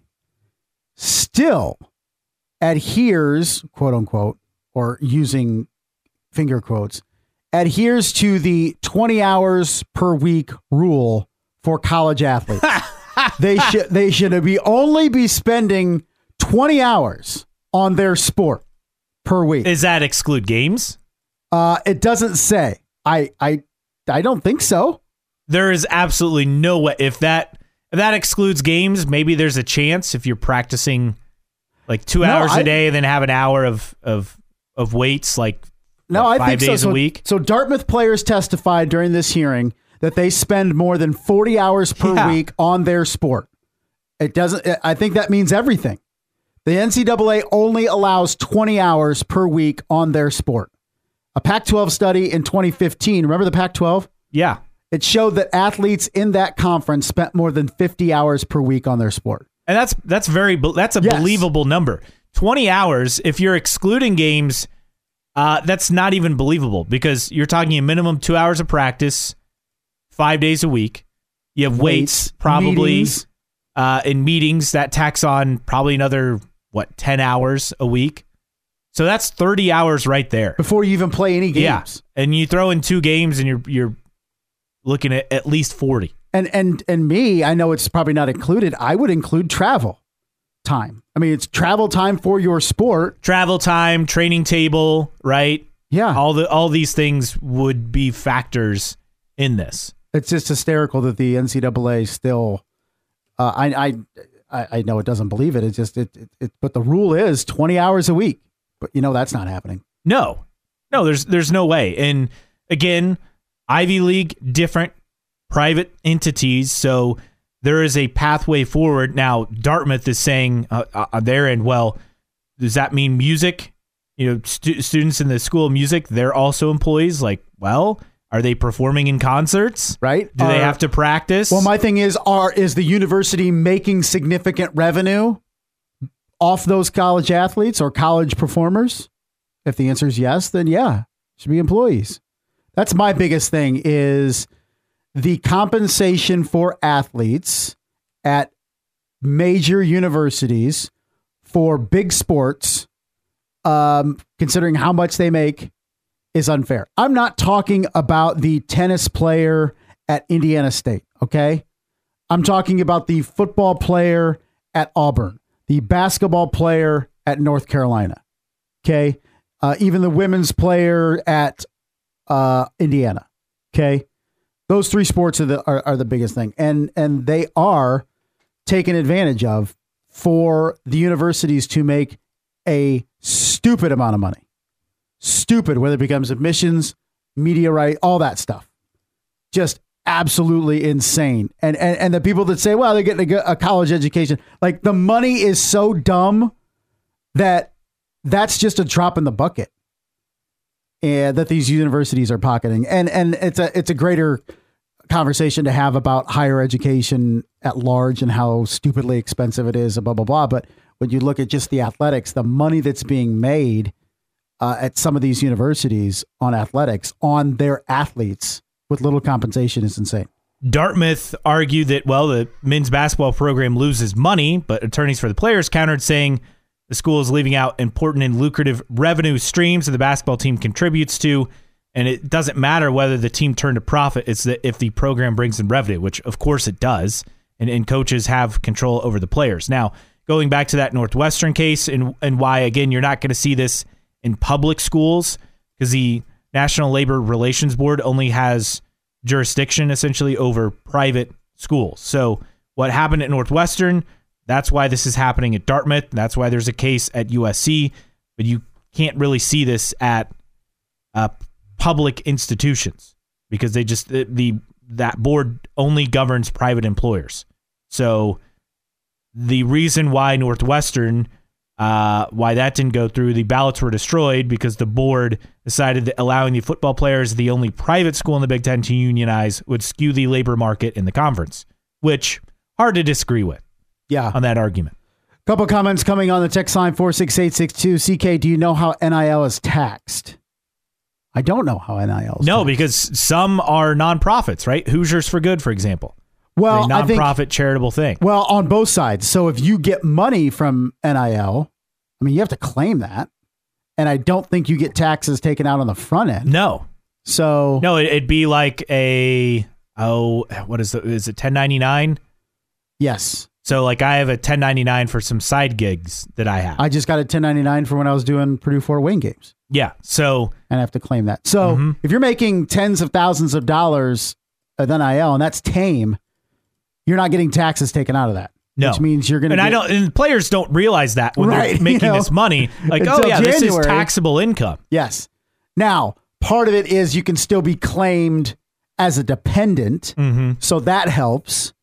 still adheres, quote unquote, or using finger quotes, adheres to the 20 hours per week rule for college athletes. they should they should be only be spending 20 hours on their sport per week. Does that exclude games? Uh, it doesn't say. I I I don't think so. There is absolutely no way. If that if that excludes games, maybe there's a chance if you're practicing like two No, hours I- a day, then have an hour of of of weights like No, what, I think so. days so. a week. So Dartmouth players testified during this hearing that they spend more than 40 hours per Yeah. week on their sport. It doesn't I think that means everything. The NCAA only allows 20 hours per week on their sport. A Pac-12 study in 2015, remember the Pac-12? Yeah, It showed that athletes in that conference spent more than 50 hours per week on their sport. and that's that's very that's a Yes. believable number. Twenty hours. If you're excluding games, uh, that's not even believable because you're talking a minimum two hours of practice, five days a week. You have weights, Weights, probably meetings. uh, in meetings that tax on probably another what ten hours a week. So that's thirty hours right there. Before you even play any games. Yeah, and you throw in two games, and you're you're looking at at least forty. And and and me, I know it's probably not included. I would include travel. Time. I mean, it's travel time for your sport. Travel time, training table, right? Yeah. All the all these things would be factors in this. It's just hysterical that the NCAA still. Uh, I, I I know it doesn't believe it. It's just it, it, it. But the rule is twenty hours a week. But you know that's not happening. No, no. There's there's no way. And again, Ivy League different private entities, so there is a pathway forward. Now, Dartmouth is saying uh, uh, on their end, well, does that mean music? You know, stu- students in the school of music, they're also employees. Like, well, are they performing in concerts? Right? Do they have to practice? Well, my thing is, are is the university making significant revenue off those college athletes or college performers? If the answer is yes, then yeah, should be employees. That's my biggest thing is the compensation for athletes at major universities for big sports, um, considering how much they make, is unfair. I'm not talking about the tennis player at Indiana State, okay? I'm talking about the football player at Auburn, the basketball player at North Carolina, okay? Uh, even the women's player at uh, Indiana, okay? Those three sports are the are, are the biggest thing, and and they are taken advantage of for the universities to make a stupid amount of money stupid whether it becomes admissions, media right, all that stuff. Just absolutely insane. And and, and the people that say, well, they're getting a, a college education, like the money is so dumb that that's just a drop in the bucket. And that these universities are pocketing. And and it's a it's a greater conversation to have about higher education at large and how stupidly expensive it is, and blah blah blah. But when you look at just the athletics, the money that's being made uh, at some of these universities on athletics on their athletes with little compensation is insane. Dartmouth argued that, well, the men's basketball program loses money, but attorneys for the players countered saying the school is leaving out important and lucrative revenue streams that the basketball team contributes to. And it doesn't matter whether the team turned a profit, it's that if the program brings in revenue, which of course it does, and, and coaches have control over the players. Now, going back to that Northwestern case and, and why, again, you're not going to see this in public schools because the National Labor Relations Board only has jurisdiction essentially over private schools. So what happened at Northwestern, that's why this is happening at Dartmouth. That's why there's a case at USC, but you can't really see this at uh, public institutions because they just the, the that board only governs private employers. So the reason why Northwestern uh, why that didn't go through. The ballots were destroyed because the board decided that allowing the football players, the only private school in the Big Ten, to unionize would skew the labor market in the conference, which hard to disagree with Yeah. on that argument. Couple comments coming on the text line 46862. CK, do you know how NIL is taxed? I don't know how NIL is No, taxed. because some are nonprofits, right? Hoosiers for Good, for example, well, a I think nonprofit charitable thing. well on both sides. So if you get money from NIL, I mean you have to claim that, and I don't think you get taxes taken out on the front end. No, So no, it- it'd be like a oh, what is the is it? Is it ten ninety nine? yes, So like I have a ten ninety nine for some side gigs that I have. I just got a 1099 for when I was doing Purdue Fort Wayne games. yeah. So and I have to claim that. So Mhm. if you're making tens of thousands of dollars of NIL and that's tame, you're not getting taxes taken out of that. No. Which means you're going to and I don't and players don't realize that when Right, they're you making know, this money. Like, oh yeah, this is taxable income. Yes. Now, part of it is you can still be claimed as a dependent. Mm-hmm. So that helps.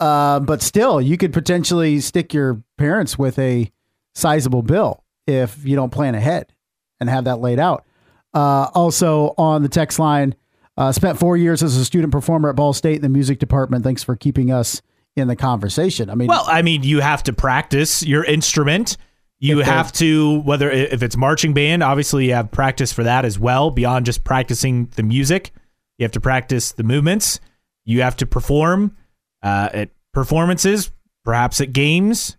Uh, but still, you could potentially stick your parents with a sizable bill if you don't plan ahead and have that laid out. Uh, also, on the text line, uh, spent four years as a student performer at Ball State in the music department. Thanks for keeping us in the conversation. I mean, Well, I mean, you have to practice your instrument. You have to whether if it's marching band, obviously you have practice for that as well. Beyond just practicing the music, you have to practice the movements. You have to perform uh, at performances, perhaps at games,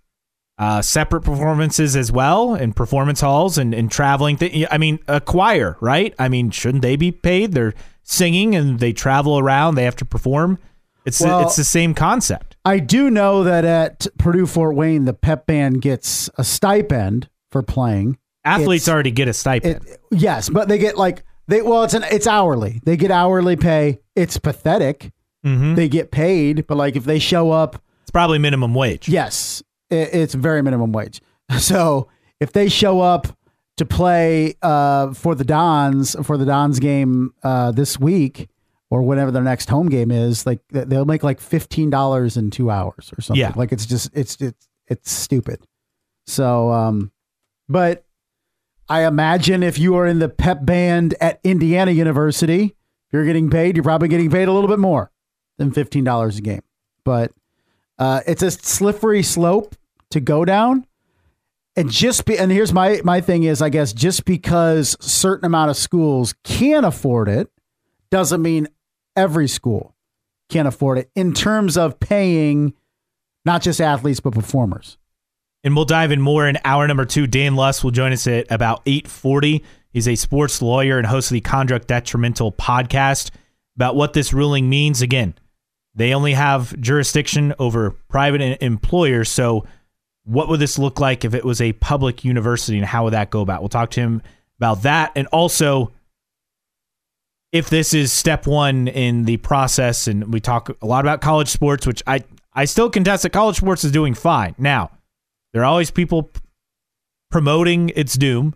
uh, separate performances as well, in performance halls and, and traveling. Th- I mean, a choir, right? I mean, shouldn't they be paid? They're singing and they travel around. They have to perform. It's Well- it's the same concept. I do know that at Purdue Fort Wayne, the pep band gets a stipend for playing. Athletes It's- already get a stipend. It, yes, but they get like they well, it's an it's hourly. They get hourly pay. It's pathetic. Mhm. They get paid, but like if they show up, It's probably minimum wage. yes, it, it's very minimum wage. So if they show up to play uh, for the Dons for the Dons game uh, this week or whatever their next home game is, like they'll make like fifteen dollars in two hours or something. Yeah. like it's just it's it's it's stupid. So, um, but I imagine if you are in the pep band at Indiana University, if you're getting paid, you're probably getting paid a little bit more than fifteen dollars a game. But uh, it's a slippery slope to go down. And just be, and here's my my thing is I guess just because certain amount of schools can afford it doesn't mean every school can afford it in terms of paying not just athletes but performers. And we'll dive in more in hour number two. Dan Lust will join us at about 840. He's a sports lawyer and host of the Conduct Detrimental podcast about what this ruling means. Again, they only have jurisdiction over private employers. So what would this look like if it was a public university and how would that go about? We'll talk to him about that. And also if this is step one in the process, and we talk a lot about college sports, which I, I still contest that college sports is doing fine. Now, there are always people promoting its doom.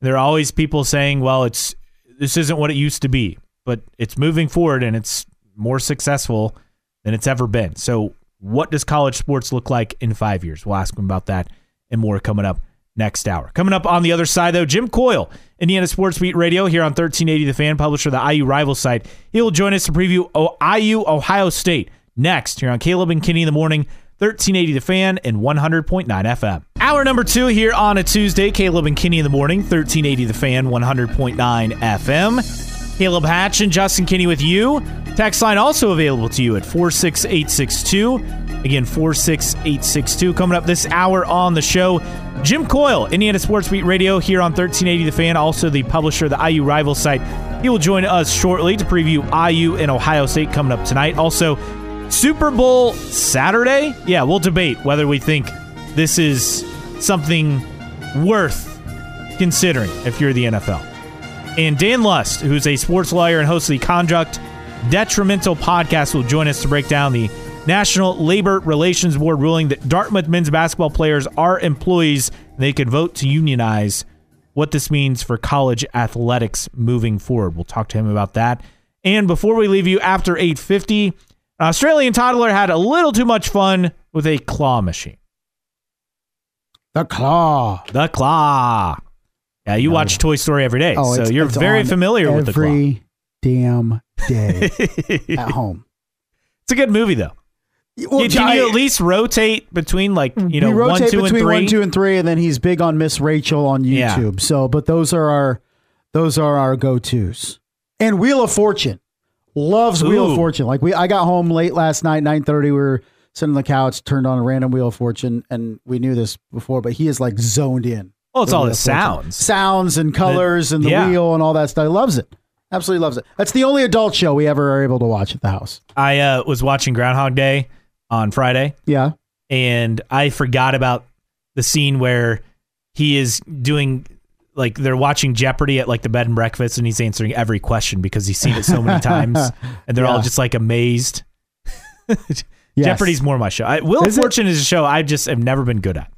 There are always people saying, "Well, it's this isn't what it used to be," but it's moving forward and it's more successful than it's ever been. So, what does college sports look like in five years? We'll ask him about that and more coming up next hour. Coming up on the other side, though, Jim Coyle, Indiana Sports Beat Radio here on 1380 The Fan, publisher of the IU Rival site. He will join us to preview IU Ohio State next here on Caleb and Kinney in the morning. 1380 The Fan and 100.9 FM. Hour number two here on a Tuesday. Caleb and Kinney in the morning. 1380 The Fan, 100.9 FM. Caleb Hatch and Justin Kinney with you. Text line also available to you at 46862. Again, 46862. Coming up this hour on the show, Jim Coyle, Indiana Sports Beat Radio here on 1380 The Fan, also the publisher of the IU Rival site. He will join us shortly to preview IU and Ohio State coming up tonight. Also, Super Bowl Saturday? Yeah, we'll debate whether we think this is something worth considering if you're the NFL. And Dan Lust, who's a sports lawyer and host of the Conduct Detrimental podcast, will join us to break down the National Labor Relations Board ruling that Dartmouth men's basketball players are employees and they can vote to unionize. What this means for college athletics moving forward. We'll talk to him about that. And before we leave you after 850, an Australian toddler had a little too much fun with a claw machine. The claw. The claw. Yeah, you watch Toy Story every day, Oh, so it's- you're it's very on familiar with the claw. every damn day at home. It's a good movie though. Well, Can I- you at least rotate between like you know we rotate one, two, and between three? one, two, and three, and then he's big on Miss Rachel on Yeah. YouTube. So, but those are our those are our go tos. And Wheel of Fortune loves Wheel Ooh. of Fortune. Like we, I got home late last night, nine thirty. We were sitting on the couch, turned on a random Wheel of Fortune, and we knew this before, but he is like zoned in. Well, it's all the sounds. sounds and colors, and the yeah. wheel and all that stuff. He loves it. Absolutely loves it. That's the only adult show we ever are able to watch at the house. I uh, was watching Groundhog Day on Friday, Yeah. and I forgot about the scene where he is doing like they're watching Jeopardy at like the bed and breakfast, and he's answering every question because he's seen it so many times, and they're all just like amazed. Yes. Jeopardy's more my show. I, Wheel Is of? Fortune is a show I just have never been good at.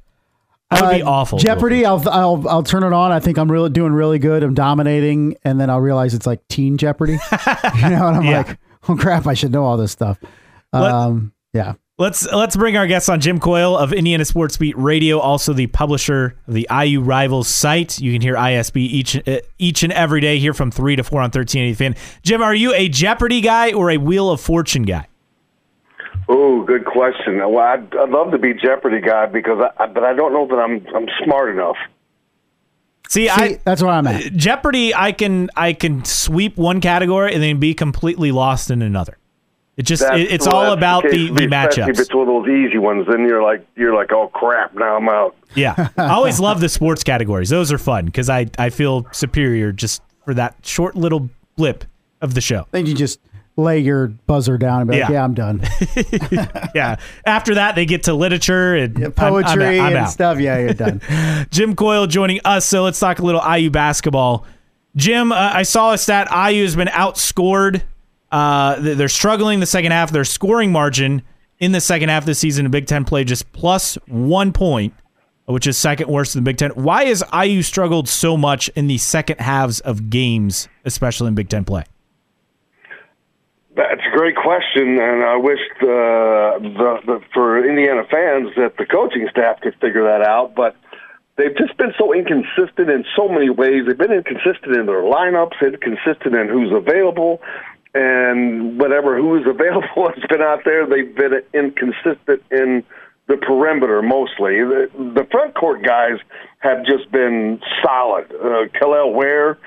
I would be Uh, awful. Jeopardy, I'll, I'll I'll turn it on. I think I'm really doing really good. I'm dominating, and then I'll realize it's like Teen Jeopardy. you know, and I'm Yeah. like, oh crap, I should know all this stuff. Let- Um, yeah. Let's let's bring our guest on Jim Coyle of Indiana Sports Beat Radio, also the publisher of the IU Rivals site. You can hear ISB each uh, each and every day here from three to four on thirteen eighty fan. Jim, are you a Jeopardy guy or a Wheel of Fortune guy? Oh, good question. Well, I'd, I'd love to be Jeopardy guy because, I, I, but I don't know that I'm I'm smart enough. See, See, I that's where I'm at. Jeopardy, I can I can sweep one category and then be completely lost in another. It just That's- it, it's well, all about case the the me, especially If matchups. it's one of those easy ones, then you're like you're like, oh crap, now I'm out. Yeah, I always love the sports categories. Those are fun because I I feel superior just for that short little blip of the show. Then you just lay your buzzer down and be like, Yeah. yeah, I'm done. yeah. After that, they get to literature and I'm- I'm Poetry I'm and stuff. Yeah, you're done. Jim Coyle joining us. So let's talk a little IU basketball. Jim, uh, I saw a stat. IU has been outscored. Uh, they're struggling the second half. Their scoring margin in the second half of the season in Big Ten play just plus one point, which is second worst in the Big Ten. Why has IU struggled so much in the second halves of games, especially in Big Ten play? That's a great question, and I wish the, the, the for Indiana fans that the coaching staff could figure that out. But they've just been so inconsistent in so many ways. They've been inconsistent in their lineups, inconsistent in who's available, and whatever who's available has been out there. They've been inconsistent in the perimeter mostly. The, the front court guys have just been solid. Uh, Kel'el Ware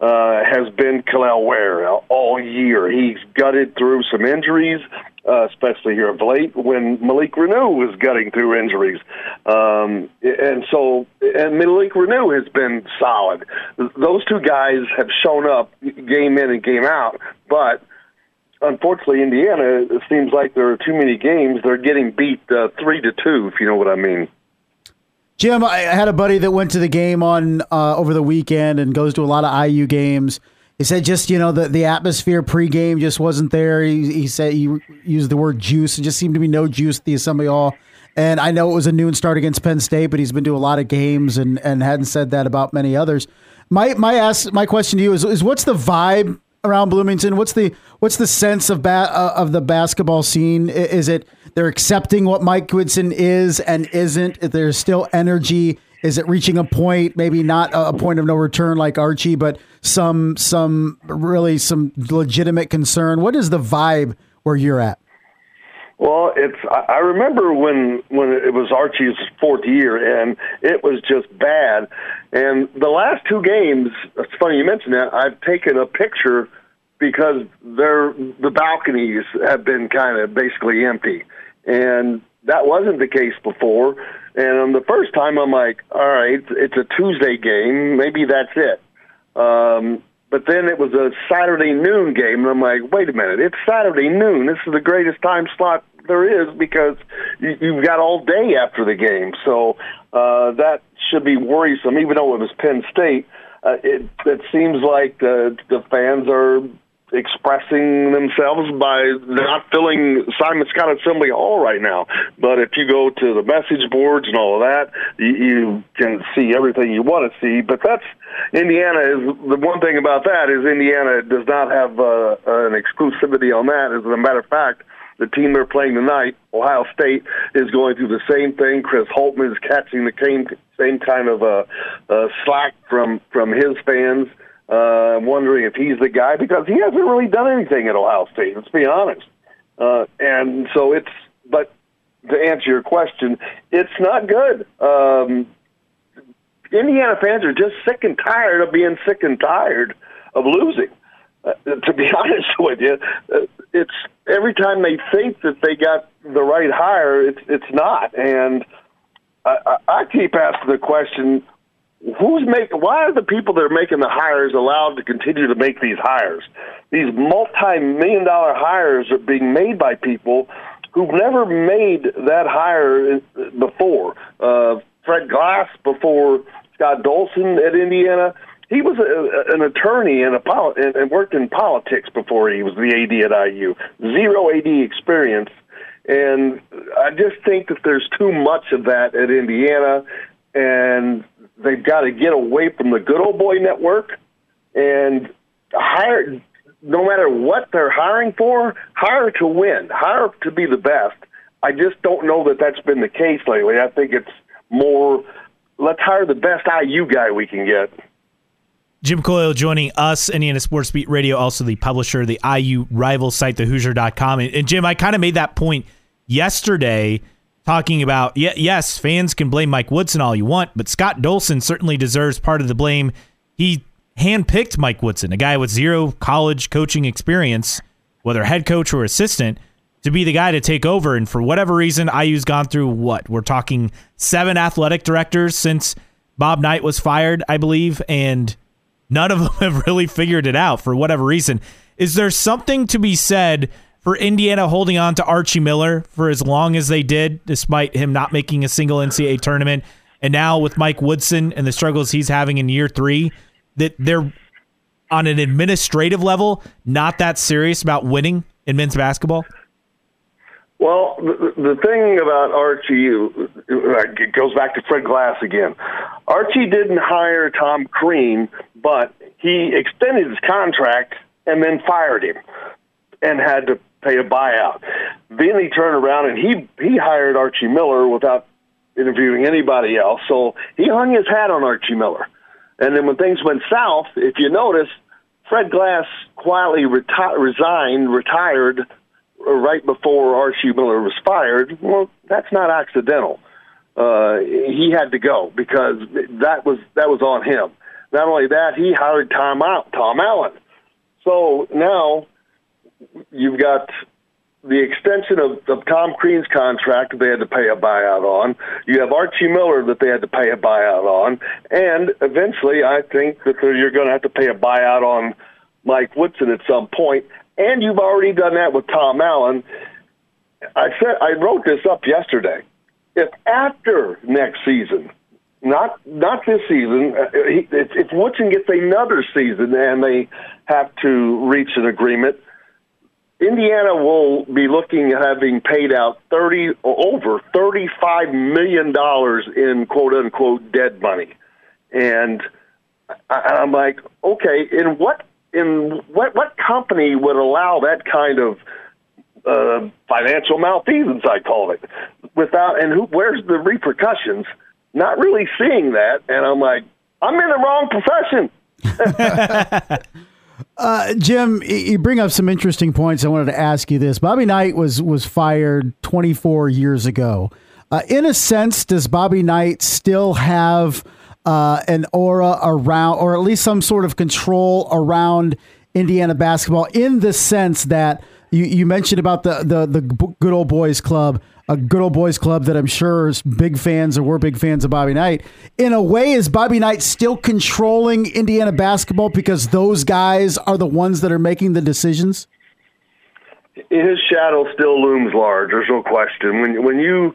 uh, has been Kel'el Ware all year. He's gutted through some injuries, uh, especially here of late when Malik Reneau was gutting through injuries. Um, and so, and Malik Reneau has been solid. Those two guys have shown up game in and game out, but unfortunately, Indiana, it seems like there are too many games. They're getting beat uh, three to two, if you know what I mean. Jim, I had a buddy that went to the game on uh, over the weekend and goes to a lot of IU games. He said just you know the the atmosphere pregame just wasn't there. He, he said he used the word juice. It just seemed to be no juice at the Assembly Hall. And I know it was a noon start against Penn State, but he's been to a lot of games and and hadn't said that about many others. My my ask my question to you is is what's the vibe around Bloomington? What's the what's the sense of ba- uh, of the basketball scene? Is it they're accepting what Mike Woodson is and isn't? There's still energy, is it reaching a point? Maybe not a point of no return like Archie, but some some really some legitimate concern. What is the vibe where you're at? Well, it's. I remember when when it was Archie's fourth year, and it was just bad. And the last two games, it's funny you mentioned that. I've taken a picture because they're the balconies have been kind of basically empty, and that wasn't the case before. And on the first time, I'm like, all right, it's a Tuesday game, maybe that's it. Um, but then it was a Saturday noon game, and I'm like, wait a minute, it's Saturday noon. This is the greatest time slot there is because you, you've got all day after the game. So uh, that should be worrisome, even though it was Penn State. Uh, it, it seems like the, the fans are expressing themselves by not filling Simon Skjodt Assembly Hall right now. But if you go to the message boards and all of that, you, you can see everything you want to see. But that's Indiana is the one thing about that is Indiana does not have uh, an exclusivity on that. As a matter of fact, the team they're playing tonight, Ohio State, is going through the same thing. Chris Holtmann is catching the same same kind of uh, uh, slack from from his fans. Uh, I'm wondering if he's the guy because he hasn't really done anything at Ohio State. Let's be honest. Uh, and so it's, but to answer your question, it's not good. Um, Indiana fans are just sick and tired of being sick and tired of losing. Uh, to be honest with you, uh, it's every time they think that they got the right hire, it's it's not. And I, I, I keep asking the question: Who's making? Why are the people that are making the hires allowed to continue to make these hires? These multi-million dollar hires are being made by people who've never made that hire before. Uh, Fred Glass before Scott Dolson at Indiana. He was a, an attorney and, a and worked in politics before he was the AD at IU. Zero AD experience. And I just think that there's too much of that at Indiana, and they've got to get away from the good old boy network and hire. No matter what they're hiring for, hire to win, hire to be the best. I just don't know that that's been the case lately. I think it's more let's hire the best IU guy we can get. Jim Coyle joining us, Indiana Sports Beat Radio, also the publisher of the IU rival site, thehoosier.com. And, and Jim, I kind of made that point yesterday talking about, yeah, yes, fans can blame Mike Woodson all you want, but Scott Dolson certainly deserves part of the blame. He handpicked Mike Woodson, a guy with zero college coaching experience, whether head coach or assistant, to be the guy to take over. And for whatever reason, IU's gone through what? We're talking seven athletic directors since Bob Knight was fired, I believe, and none of them have really figured it out for whatever reason. Is there something to be said for Indiana holding on to Archie Miller for as long as they did, despite him not making a single NCAA tournament? And now with Mike Woodson and the struggles he's having in year three, that they're on an administrative level not that serious about winning in men's basketball? Well, the, the thing about Archie, it goes back to Fred Glass again. Archie didn't hire Tom Crean, but he extended his contract and then fired him and had to pay a buyout. Then he turned around and he he hired Archie Miller without interviewing anybody else. So he hung his hat on Archie Miller. And then when things went south, if you notice, Fred Glass quietly reti- resigned, retired right before Archie Miller was fired. Well, that's not accidental. Uh, he had to go because that was that was on him. Not only that, he hired Tom out Tom Allen. So now you've got the extension of, of Tom Crean's contract that they had to pay a buyout on. You have Archie Miller that they had to pay a buyout on, and eventually, I think that you're going to have to pay a buyout on Mike Woodson at some point. And you've already done that with Tom Allen. I said I wrote this up yesterday. If after next season, not not this season, uh, if, if Woodson gets another season and they have to reach an agreement Indiana will be looking at having paid out thirty over thirty five million dollars in quote unquote dead money, and I, I'm like, okay, in what in what what company would allow that kind of uh, financial malfeasance? I call it without and who where's the repercussions? Not really seeing that, and I'm like, I'm in the wrong profession. Uh, Jim, you bring up some interesting points. I wanted to ask you this. Bobby Knight was was fired 24 years ago. Uh, in a sense, does Bobby Knight still have uh, an aura around, or at least some sort of control around Indiana basketball? In the sense that you, you mentioned about the, the the good old boys club a good old boys club that I'm sure is big fans or were big fans of Bobby Knight. In a way, is Bobby Knight still controlling Indiana basketball because those guys are the ones that are making the decisions? His shadow still looms large. There's no question. When when you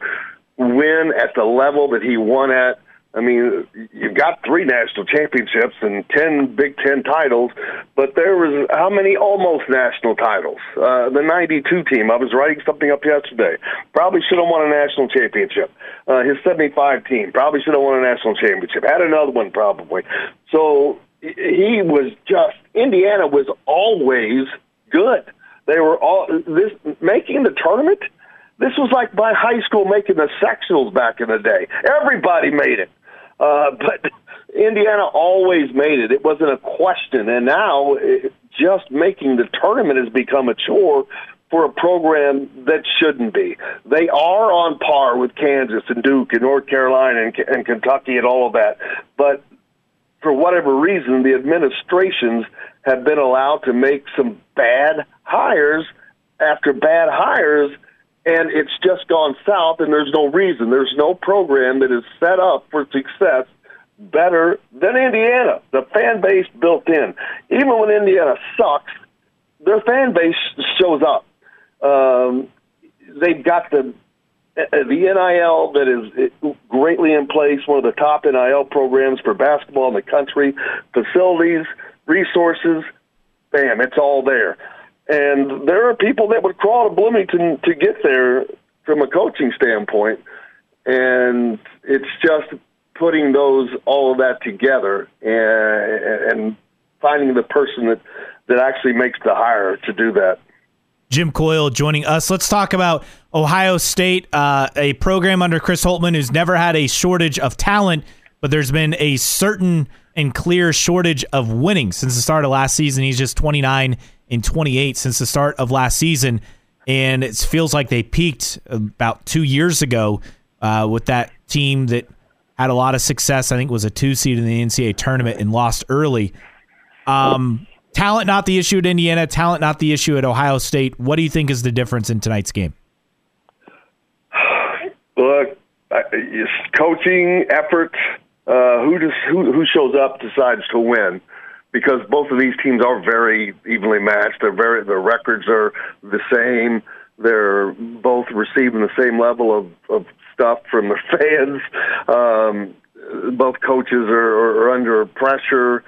win at the level that he won at I mean, you've got three national championships and ten Big Ten titles, but there was how many almost national titles? Uh, the '92 team. I was writing something up yesterday. Probably should have won a national championship. Uh, his '75 team probably should have won a national championship. Had another one probably. So he was just Indiana was always good. They were all this making the tournament. This was like my high school making the sectionals back in the day. Everybody made it. Uh, but Indiana always made it. It wasn't a question. And now it, just making the tournament has become a chore for a program that shouldn't be. They are on par with Kansas and Duke and North Carolina and, and Kentucky and all of that. But for whatever reason, the administrations have been allowed to make some bad hires after bad hires – and it's just gone south, and there's no reason. There's no program that is set up for success better than Indiana. The fan base built in. Even when Indiana sucks, their fan base shows up. Um, they've got the uh, the NIL that is greatly in place, one of the top NIL programs for basketball in the country, facilities, resources, bam, it's all there. And there are people that would crawl to Bloomington to get there from a coaching standpoint. And it's just putting those all of that together and, and finding the person that, that actually makes the hire to do that. Jim Coyle joining us. Let's talk about Ohio State, uh, a program under Chris Holtmann who's never had a shortage of talent, but there's been a certain and clear shortage of winning since the start of last season. He's just 29 in 28 since the start of last season. And it feels like they peaked about two years ago uh, with that team that had a lot of success. I think was a two seed in the NCAA tournament and lost early. Um, talent not the issue at Indiana. Talent not the issue at Ohio State. What do you think is the difference in tonight's game? Look, coaching effort. Uh, who just who who shows up decides to win. Because both of these teams are very evenly matched. They're very their records are the same. They're both receiving the same level of, of stuff from their fans. Um, both coaches are, are, under pressure,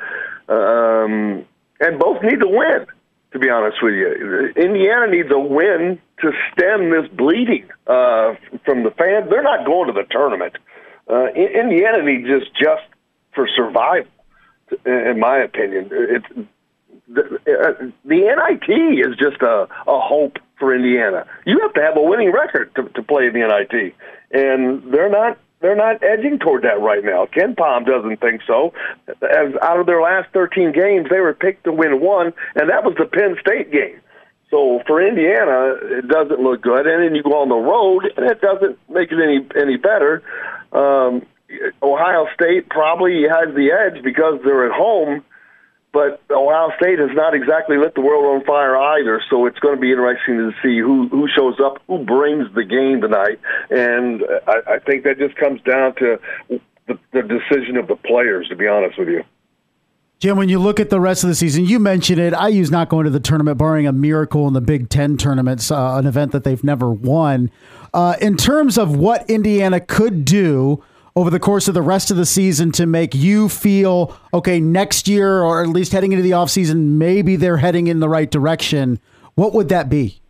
um, and both need to win. To be honest with you, Indiana needs a win to stem this bleeding uh, from the fans. They're not going to the tournament. Uh, Indiana needs this just for survival in my opinion. It's the, the NIT is just a, a hope for Indiana. You have to have a winning record to, to play in the NIT, and they're not they're not edging toward that right now. KenPom doesn't think so. As out of their last 13 games, they were picked to win one, and that was the Penn State game. So for Indiana, it doesn't look good. And then you go on the road, and it doesn't make it any any better. Um, Ohio State probably has the edge because they're at home, but Ohio State has not exactly lit the world on fire either. So it's going to be interesting to see who who shows up, who brings the game tonight, and I, I think that just comes down to the, the decision of the players. To be honest with you. Jim, when you look at the rest of the season, you mentioned it. IU's not going to the tournament, barring a miracle in the Big Ten tournaments, uh, an event that they've never won. Uh, in terms of what Indiana could do over the course of the rest of the season to make you feel okay next year or at least heading into the offseason maybe they're heading in the right direction. What would that be?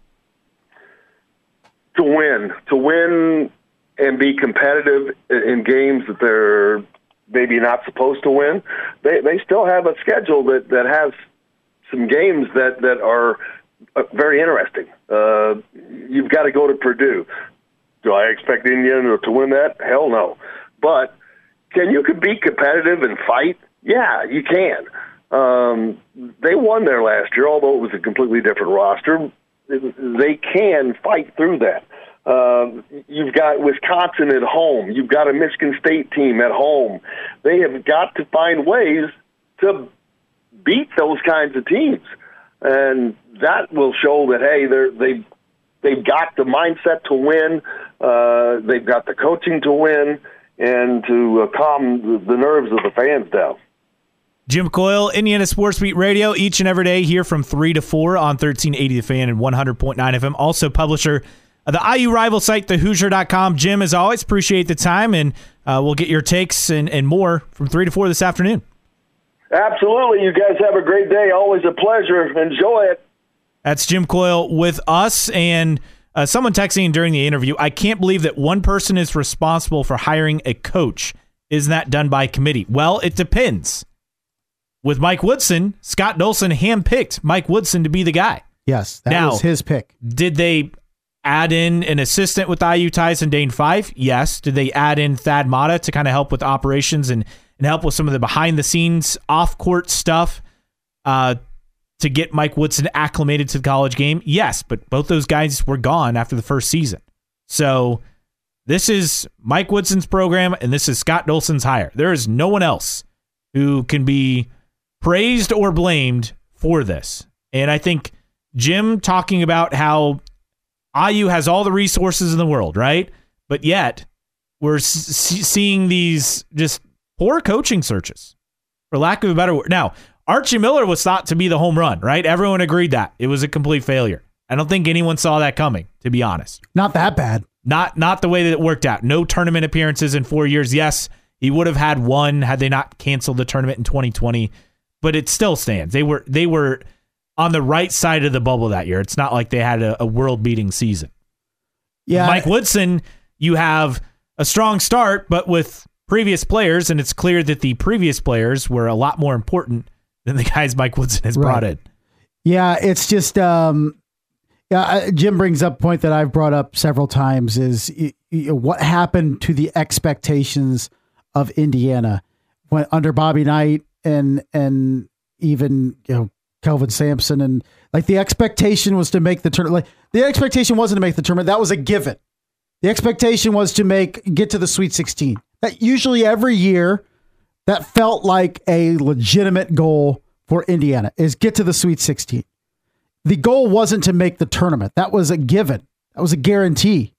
To win. To win and be competitive in games that they're maybe not supposed to win. They they still have a schedule that that has some games that that are uh, very interesting. Uh, you've got to go to Purdue. Do I expect Indiana to win that? Hell no. But can you could be competitive and fight? Yeah, you can. Um, they won there last year, although it was a completely different roster. They can fight through that. Um, you've got Wisconsin at home. You've got a Michigan State team at home. They have got to find ways to beat those kinds of teams, and that will show that hey, they're they they've got the mindset to win. Uh, they've got the coaching to win and to uh, calm the nerves of the fans down. Jim Coyle, Indiana Sports Beat Radio, each and every day here from 3 to 4 on 1380 The Fan and 100.9 FM. Also, publisher of the IU rival site, thehoosier.com. Jim, as always, appreciate the time, and uh, we'll get your takes and, and more from 3 to 4 this afternoon. Absolutely. You guys have a great day. Always a pleasure. Enjoy it. That's Jim Coyle with us. And uh, someone texting during the interview, I can't believe that one person is responsible for hiring a coach. Isn't that done by committee? Well, it depends. With Mike Woodson, Scott Dolson handpicked Mike Woodson to be the guy. Yes, that now, was his pick. Did they add in an assistant with IU ties and Dane Fife? Yes. Did they add in Thad Matta to kind of help with operations and, and help with some of the behind the scenes off court stuff? Uh, to get Mike Woodson acclimated to the college game? Yes, but both those guys were gone after the first season. So this is Mike Woodson's program, and this is Scott Dolson's hire. There is no one else who can be praised or blamed for this. And I think Jim talking about how IU has all the resources in the world, right? But yet we're seeing these just poor coaching searches, for lack of a better word. Now, Archie Miller was thought to be the home run, right? Everyone agreed that it was a complete failure. I don't think anyone saw that coming, to be honest. Not that bad. Not not the way that it worked out. No tournament appearances in four years. Yes, he would have had one had they not canceled the tournament in 2020, but it still stands. They were they were on the right side of the bubble that year. It's not like they had a, a world beating season. Yeah, Mike Woodson, you have a strong start, but with previous players, and it's clear that the previous players were a lot more important than the guys Mike Woodson has right. brought in. Yeah, it's just um, yeah. Jim brings up a point that I've brought up several times is you know, what happened to the expectations of Indiana when under Bobby Knight and and even you know Kelvin Sampson and like the expectation was to make the tournament. Like the expectation wasn't to make the tournament; that was a given. The expectation was to make get to the Sweet 16. That usually every year that felt like a legitimate goal for Indiana is get to the Sweet 16. The goal wasn't to make the tournament. That was a given. That was a guarantee.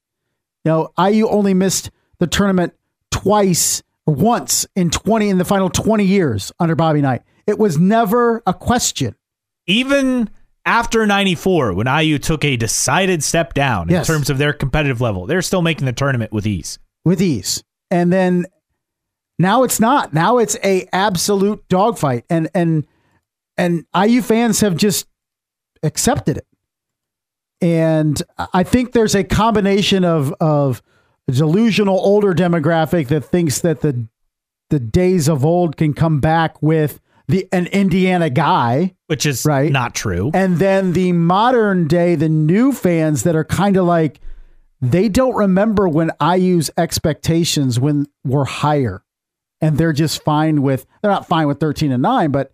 You know, IU only missed the tournament twice or once in 20 in the final 20 years under Bobby Knight. It was never a question. Even after 94, when IU took a decided step down Yes. in terms of their competitive level, they're still making the tournament with ease. with ease. And then now it's not. Now it's a absolute dogfight. And and and IU fans have just accepted it. And I think there's a combination of of delusional older demographic that thinks that the the days of old can come back with the an Indiana guy Which is Right. not true. and then the modern day, the new fans that are kind of like they don't remember when IU's expectations when were higher, and they're just fine with they're not fine with thirteen and nine, but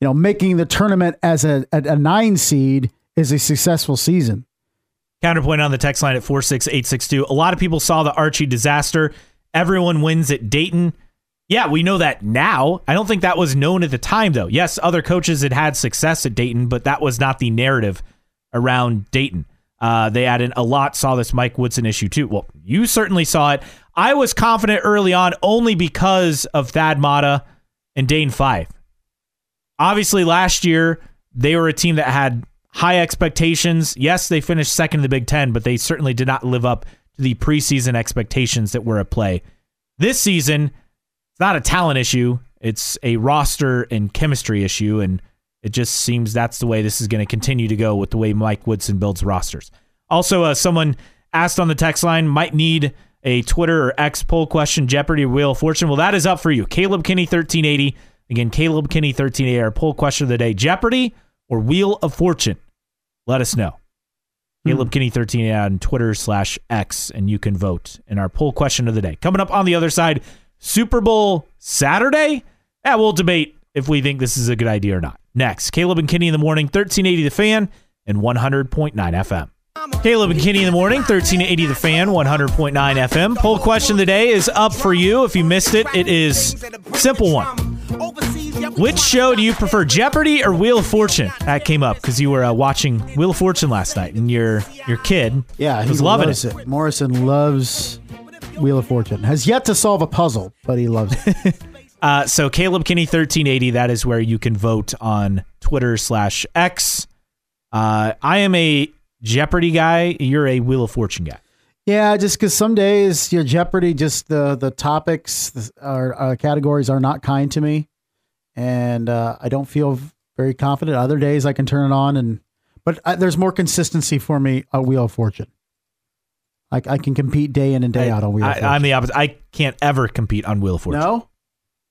you know making the tournament as a a, a nine seed is a successful season. Counterpoint on the text line at 46862. A lot of people saw the Archie disaster. Everyone wins at Dayton. Yeah, we know that now. I don't think that was known at the time, though. Yes, other coaches had had success at Dayton, but that was not the narrative around Dayton. Uh, they added a lot, saw this Mike Woodson issue too. Well, you certainly saw it. I was confident early on only because of Thad Matta and Dane Fife. Obviously, last year they were a team that had high expectations. Yes, they finished second in the Big Ten, but they certainly did not live up to the preseason expectations that were at play. This season, it's not a talent issue, it's a roster and chemistry issue. And it just seems that's the way this is going to continue to go with the way Mike Woodson builds rosters. Also, uh, someone asked on the text line might need a Twitter or X poll question, Jeopardy or Wheel of Fortune. Well, that is up for you. Caleb Kinney 1380. Again, Caleb Kinney 1380. Our poll question of the day: Jeopardy or Wheel of Fortune? Let us know. Hmm. Caleb Kinney 1380 on Twitter slash X, and you can vote in our poll question of the day. Coming up on the other side, Super Bowl Saturday. Yeah, we'll debate if we think this is a good idea or not. Next, Caleb and Kinney in the morning, 1380 the fan and 100.9 FM. Caleb and Kinney in the morning, 1380 the fan, 100.9 FM. Poll question of the day is up for you. If you missed it, it is simple one. Which show do you prefer, Jeopardy or Wheel of Fortune? That came up because you were uh, watching Wheel of Fortune last night, and your your kid Yeah, he was loving loves it. it. Morrison loves Wheel of Fortune. Has yet to solve a puzzle, but he loves it. Uh, so Caleb Kinney 1380, that is where you can vote on Twitter slash X. Uh, I am a Jeopardy guy. You're a Wheel of Fortune guy. Yeah, just because some days your Jeopardy, just the the topics are, uh categories are not kind to me, and uh, I don't feel very confident. Other days I can turn it on, and but uh, there's more consistency for me at Wheel of Fortune. I, I can compete day in and day out on Wheel of I, Fortune. I'm the opposite. I can't ever compete on Wheel of Fortune. no,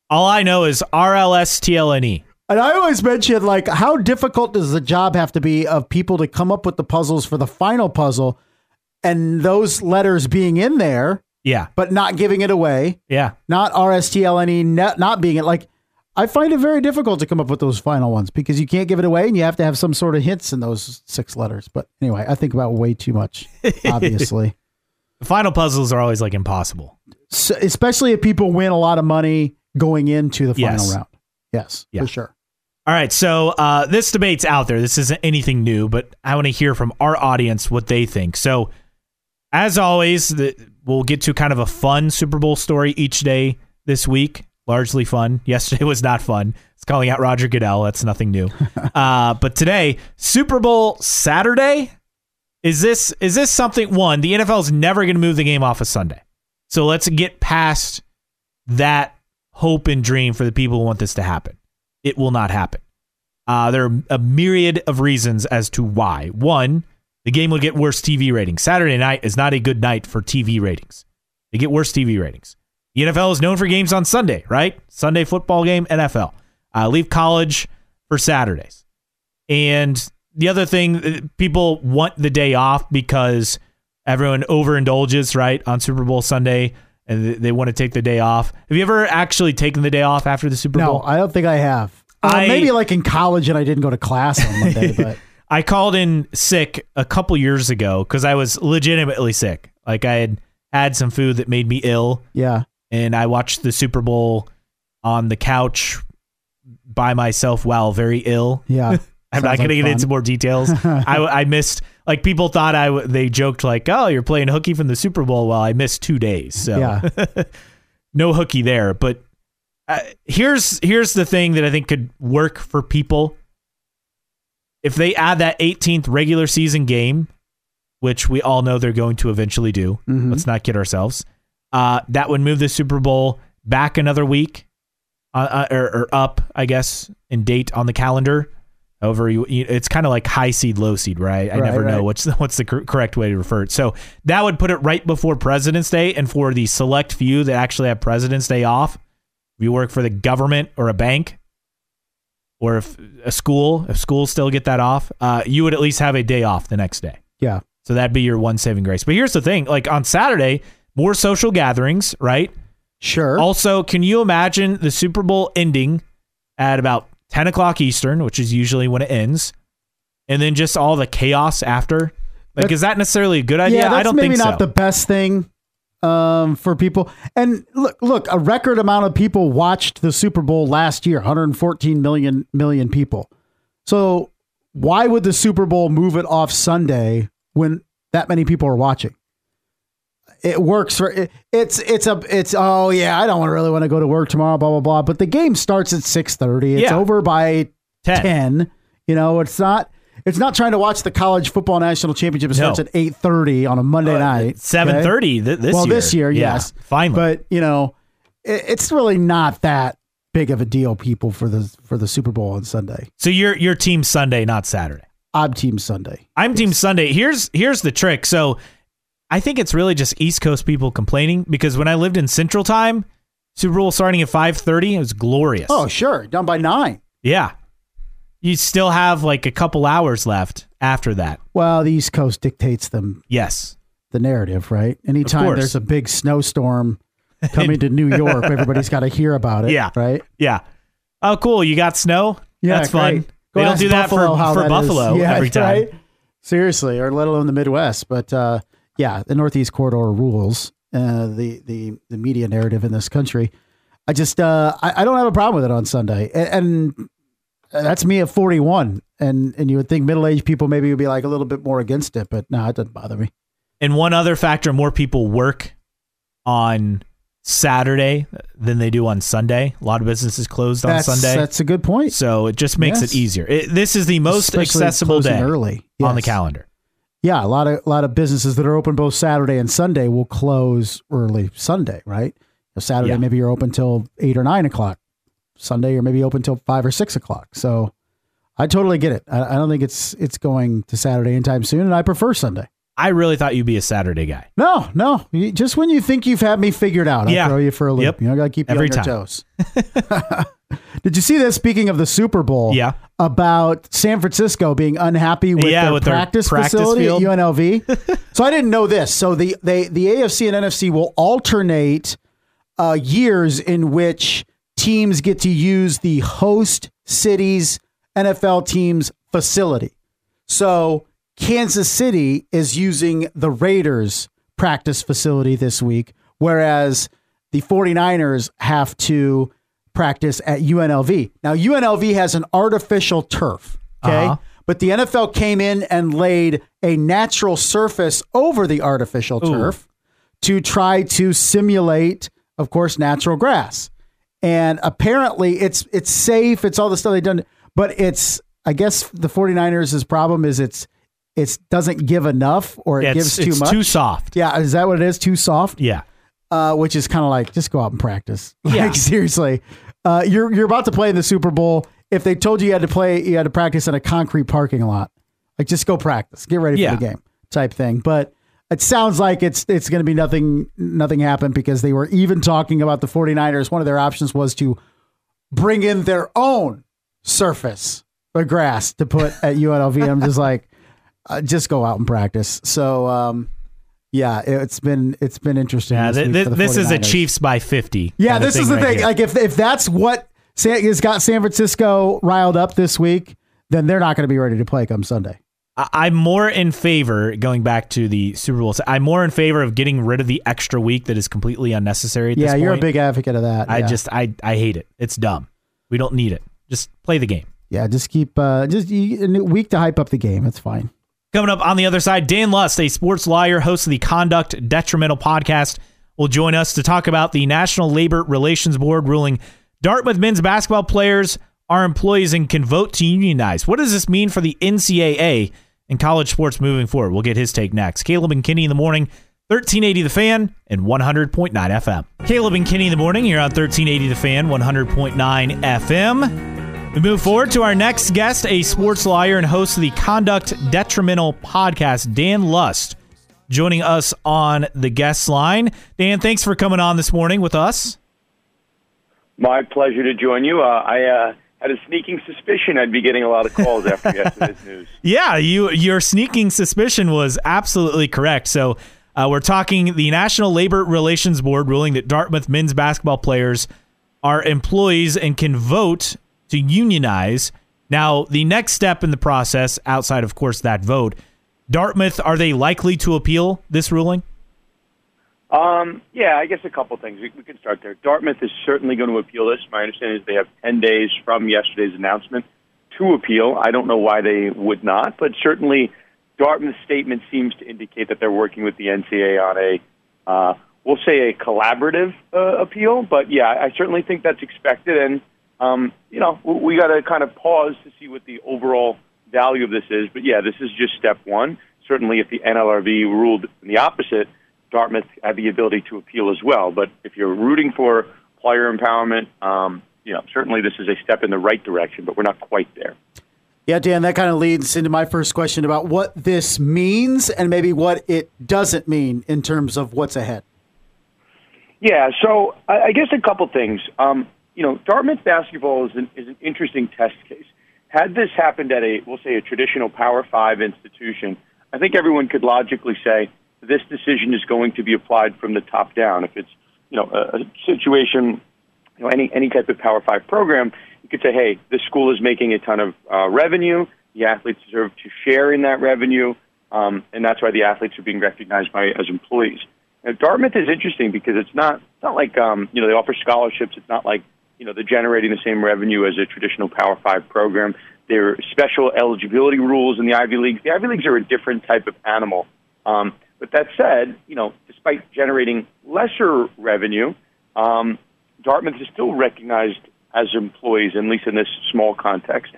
All I know is RLSTLNE. And I always mention like how difficult does the job have to be of people to come up with the puzzles for the final puzzle, and those letters being in there Yeah, but not giving it away. yeah. not RSTLNE, not, not being it. Like, I find it very difficult to come up with those final ones because you can't give it away and you have to have some sort of hints in those six letters. But anyway, I think about way too much, obviously. The final puzzles are always like impossible. so, especially if people win a lot of money going into the final Yes. round. Yes, Yeah. for sure. All right, so uh, this debate's out there. This isn't anything new, but I want to hear from our audience what they think. So, as always, the, we'll get to kind of a fun Super Bowl story each day this week. Largely fun. Yesterday was not fun. It's calling out Roger Goodell. That's nothing new. uh, but today, Super Bowl Saturday. Is this is this something? One, the NFL is never going to move the game off of Sunday. So let's get past that hope and dream for the people who want this to happen. It will not happen. Uh, there are a myriad of reasons as to why. One, the game will get worse TV ratings. Saturday night is not a good night for TV ratings. They get worse TV ratings. The NFL is known for games on Sunday, right? Sunday football game, NFL. Uh, leave college for Saturdays. And the other thing, uh, people want the day off because everyone overindulges, right, on Super Bowl Sunday, and they want to take the day off. Have you ever actually taken the day off after the Super No, Bowl? I don't think I have. Uh, I- maybe like in college and I didn't go to class on Monday, but I called in sick a couple years ago because I was legitimately sick. Like I had had some food that made me ill, yeah. and I watched the Super Bowl on the couch by myself while very ill. Yeah. I'm not Sounds going to get fun. into more details. I, I missed like people thought I w- they joked like, "Oh, you're playing hooky from the Super Bowl." Well, I missed two days, so Yeah. no hooky there. But uh, here's here's the thing that I think could work for people. If they add that 18th regular season game, which we all know they're going to eventually do, Mhm. let's not kid ourselves. Uh, that would move the Super Bowl back another week, uh, uh, or, or up, I guess, in date on the calendar. However, you, you, it's kind of like high seed, low seed, right? I Right, never know what's the, what's the cor- correct way to refer it. So that would put it right before President's Day, and for the select few that actually have President's Day off, if you work for the government or a bank, or if a school, if schools still get that off, uh, you would at least have a day off the next day. Yeah. So that'd be your one saving grace. But here's the thing: like on Saturday, more social gatherings, right? Sure. Also, can you imagine the Super Bowl ending at about 10 o'clock Eastern, which is usually when it ends, and then just all the chaos after? Like, That's- is that necessarily a good idea? yeah, that's I don't maybe think not so. the best thing um, for people. And look, look, a record amount of people watched the Super Bowl last year, 114 million million people. So why would the Super Bowl move it off Sunday when that many people are watching? It works for it, it's it's a it's oh yeah I don't really want to go to work tomorrow blah blah blah but the game starts at six thirty it's Yeah. over by 10. 10 you know it's not it's not trying to watch the college football national championship it No. starts at 8.30 on a monday uh, night Seven thirty okay? th- this year. well year. this year Yeah, yes finally. but you know it, it's really not that big of a deal people for the for the super bowl on sunday so you're your team Sunday, not Saturday. I'm team sunday I'm team Sunday. Here's here's the trick. So I think it's really just East Coast people complaining because when I lived in Central Time, Super Bowl starting at 5:30, it was glorious. oh sure done by nine Yeah. You still have like a couple hours left after that. well the east coast dictates them Yes. the narrative right anytime there's a big snowstorm coming to new york everybody's got to hear about it Yeah. right Yeah. Oh, cool. You got snow? Yeah, That's fun. great. They don't do that Buffalo for, for that. Buffalo Yeah, every time. right? Seriously, or let alone the Midwest. But uh, yeah, the Northeast corridor rules uh, the the the media narrative in this country. I just uh, I, I don't have a problem with it on Sunday, and, and Uh, that's me at forty one. And and you would think middle aged people maybe would be like a little bit more against it, but no, it doesn't bother me. And one other factor more people work on Saturday than they do on Sunday. A lot of businesses closed on Sunday. that's a good point. so it just makes Yes. it easier. It, this is the most Especially accessible day early on the calendar. Yeah, a lot of a lot of businesses that are open both Saturday and Sunday will close early Sunday, right? Saturday Yeah. maybe you're open till eight or nine o'clock. Sunday you're maybe open till five or six o'clock. So I totally get it. I, I don't think it's it's going to Saturday anytime soon, and I prefer Sunday. I really thought you'd be a Saturday guy. No, no, you- just when you think you've had me figured out, I'll Yeah. throw you for a loop. Yep. You know, I gotta keep you Every on your time. toes. Did you see this? Speaking of the Super Bowl, Yeah. about San Francisco being unhappy with Yeah, their with their practice, practice facility field. at UNLV. so I didn't know this. So the they the AFC and NFC will alternate uh, years in which teams get to use the host city's NFL team's facility. So Kansas City is using the Raiders practice facility this week, whereas the 49ers have to practice at UNLV. Now, UNLV has an artificial turf, okay? Uh-huh. But the NFL came in and laid a natural surface over the artificial turf to try to simulate, of course, natural grass. And apparently it's it's safe, it's all the stuff they've done, but it's I guess the 49ers' problem is it's it doesn't give enough or it It's, gives too it's much. too soft. yeah, is that what it is? Too soft? Yeah. uh, which is kind of like just go out and practice. Yeah. Like seriously, uh, you're you're about to play in the Super Bowl. If they told you you had to play, you had to practice in a concrete parking lot. Like just go practice, get ready Yeah. for the game, type thing. But it sounds like it's it's going to be nothing nothing happened because they were even talking about the 49ers. One of their options was to bring in their own surface, the grass, to put at UNLV. I'm just like, uh, just go out and practice. So. um yeah, it's been it's been interesting. Yeah. this th- th- this is a Chiefs by 50. Yeah, this is the right thing. here. Like if if that's what San, has got San Francisco riled up this week, then they're not going to be ready to play come Sunday. I'm more in favor, going back to the Super Bowl, I'm more in favor of getting rid of the extra week that is completely unnecessary at Yeah, you're a big advocate of that. I yeah. just, I, I hate it. It's dumb. We don't need it. Just play the game. yeah, just keep uh just a week to hype up the game. It's fine. Coming up on the other side, Dan Lust, a sports lawyer, host of the Conduct Detrimental podcast, will join us to talk about the National Labor Relations Board ruling Dartmouth men's basketball players are employees and can vote to unionize. What does this mean for the NCAA and college sports moving forward? We'll get his take next. Caleb and Kinney in the morning, 1380 The Fan and 100.9 FM. Caleb and Kinney in the morning here on 1380 The Fan, 100.9 FM. We move forward to our next guest, a sports lawyer and host of the Conduct Detrimental podcast, Dan Lust, joining us on the guest line. Dan, thanks for coming on this morning with us. My pleasure to join you. Uh, I uh, had a sneaking suspicion I'd be getting a lot of calls after yesterday's news. Yeah, you your sneaking suspicion was absolutely correct. So uh, we're talking the National Labor Relations Board ruling that Dartmouth men's basketball players are employees and can vote to unionize. Now, the next step in the process, outside of course that vote, Dartmouth are they likely to appeal this ruling? Um, yeah, I guess a couple things. We, we can start there. Dartmouth is certainly going to appeal this. My understanding is they have 10 days from yesterday's announcement to appeal. I don't know why they would not, but certainly Dartmouth's statement seems to indicate that they're working with the NCAA on a, uh, we'll say a collaborative uh, appeal. But yeah, I certainly think that's expected. And, um, you know, we, we got to kind of pause to see what the overall value of this is. But yeah, this is just step one. Certainly if the NLRB ruled the opposite, Dartmouth had the ability to appeal as well. But if you're rooting for player empowerment, um, you know, certainly this is a step in the right direction, but we're not quite there. Yeah, Dan, that kind of leads into my first question about what this means and maybe what it doesn't mean in terms of what's ahead. Yeah, so I guess a couple things. Um, you know, Dartmouth basketball is an, is an interesting test case. Had this happened at a, we'll say, a traditional Power Five institution, I think everyone could logically say, this decision is going to be applied from the top down. If it's you know a, situation, you know any any type of Power Five program, you could say, hey, this school is making a ton of uh, revenue. The athletes deserve to share in that revenue, um, and that's why the athletes are being recognized by as employees. Now, Dartmouth is interesting because it's not it's not like um, you know they offer scholarships. It's not like you know they're generating the same revenue as a traditional Power Five program. There are special eligibility rules in the Ivy Leagues. The Ivy Leagues are a different type of animal. Um, but that said, you know, despite generating lesser revenue, um, Dartmouth is still recognized as employees, at least in this small context.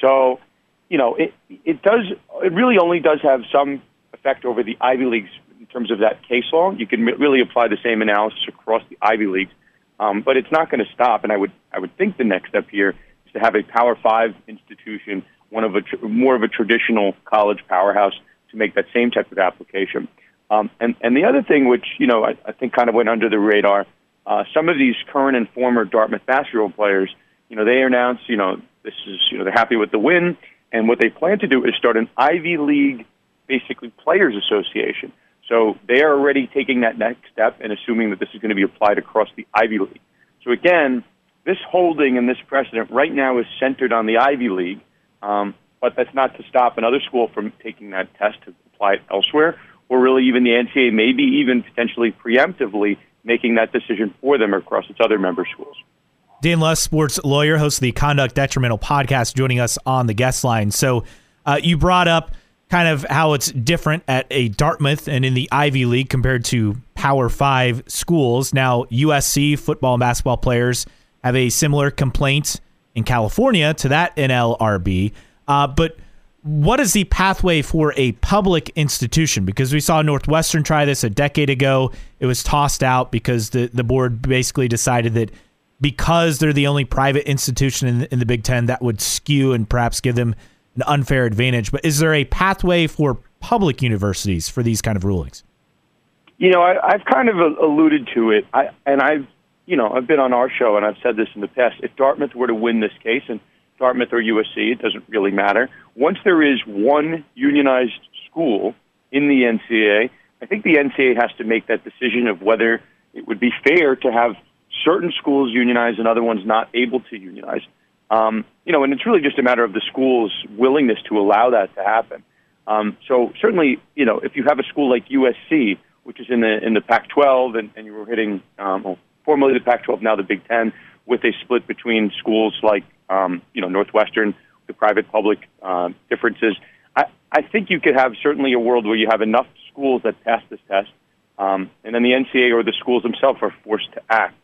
So, you know, it it does it really only does have some effect over the Ivy Leagues in terms of that case law. You can really apply the same analysis across the Ivy Leagues, um, but it's not going to stop. And I would I would think the next step here is to have a Power Five institution, one of a tr- more of a traditional college powerhouse, to make that same type of application. Um, and, and the other thing, which you know I, I think kind of went under the radar, uh, some of these current and former Dartmouth basketball players, you know, they announced, you know, this is, you know, they're happy with the win, and what they plan to do is start an Ivy League, basically players association. So they are already taking that next step and assuming that this is going to be applied across the Ivy League. So again, this holding and this precedent right now is centered on the Ivy League, um, but that's not to stop another school from taking that test to apply it elsewhere or really even the NCAA, maybe even potentially preemptively making that decision for them across its other member schools. Dan Lust, sports lawyer, host of the Conduct Detrimental podcast, joining us on the guest line. So uh, you brought up kind of how it's different at a Dartmouth and in the Ivy League compared to Power Five schools. Now, USC football and basketball players have a similar complaint in California to that NLRB. Uh, but what is the pathway for a public institution? Because we saw Northwestern try this a decade ago. It was tossed out because the, the board basically decided that because they're the only private institution in, in the Big Ten, that would skew and perhaps give them an unfair advantage. But is there a pathway for public universities for these kind of rulings? You know, I, I've kind of alluded to it, I, and I've, you know, I've been on our show and I've said this in the past. If Dartmouth were to win this case, and Dartmouth or USC, it doesn't really matter. Once there is one unionized school in the NCAA, I think the NCAA has to make that decision of whether it would be fair to have certain schools unionize and other ones not able to unionize. Um, you know, and it's really just a matter of the school's willingness to allow that to happen. Um, so certainly, you know, if you have a school like USC, which is in the in the Pac-12, and, and you were hitting um, well, formerly the Pac-12, now the Big Ten, with a split between schools like um, you know, Northwestern, the private-public uh, differences. I, I think you could have certainly a world where you have enough schools that pass this test, um, and then the NCAA or the schools themselves are forced to act.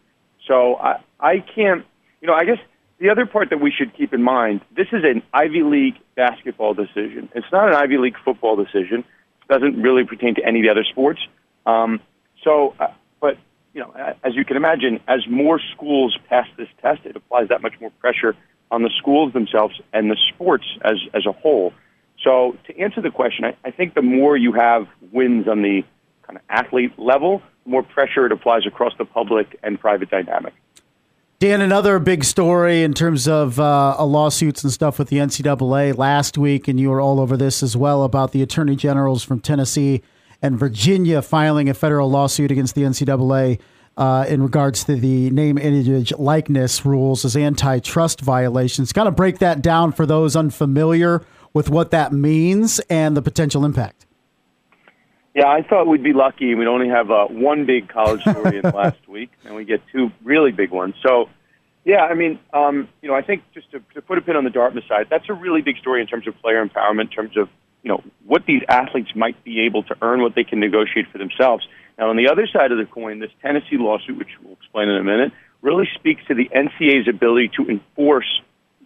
So I, I can't, you know, I guess the other part that we should keep in mind, this is an Ivy League basketball decision. It's not an Ivy League football decision. It doesn't really pertain to any of the other sports. Um, so, uh, you know, as you can imagine, as more schools pass this test, it applies that much more pressure on the schools themselves and the sports as as a whole. So, to answer the question, I, I think the more you have wins on the kind of athlete level, the more pressure it applies across the public and private dynamic. Dan, another big story in terms of uh, lawsuits and stuff with the NCAA last week, and you were all over this as well about the attorney generals from Tennessee and Virginia filing a federal lawsuit against the NCAA uh, in regards to the name, image, likeness rules as antitrust violations. Kind of break that down for those unfamiliar with what that means and the potential impact. Yeah, I thought we'd be lucky. We'd only have uh, one big college story in the last week, and we get two really big ones. So, yeah, I mean, um, you know, I think just to, to put a pin on the Dartmouth side, that's a really big story in terms of player empowerment, in terms of you know what these athletes might be able to earn, what they can negotiate for themselves. Now, on the other side of the coin, this Tennessee lawsuit, which we'll explain in a minute, really speaks to the NCAA's ability to enforce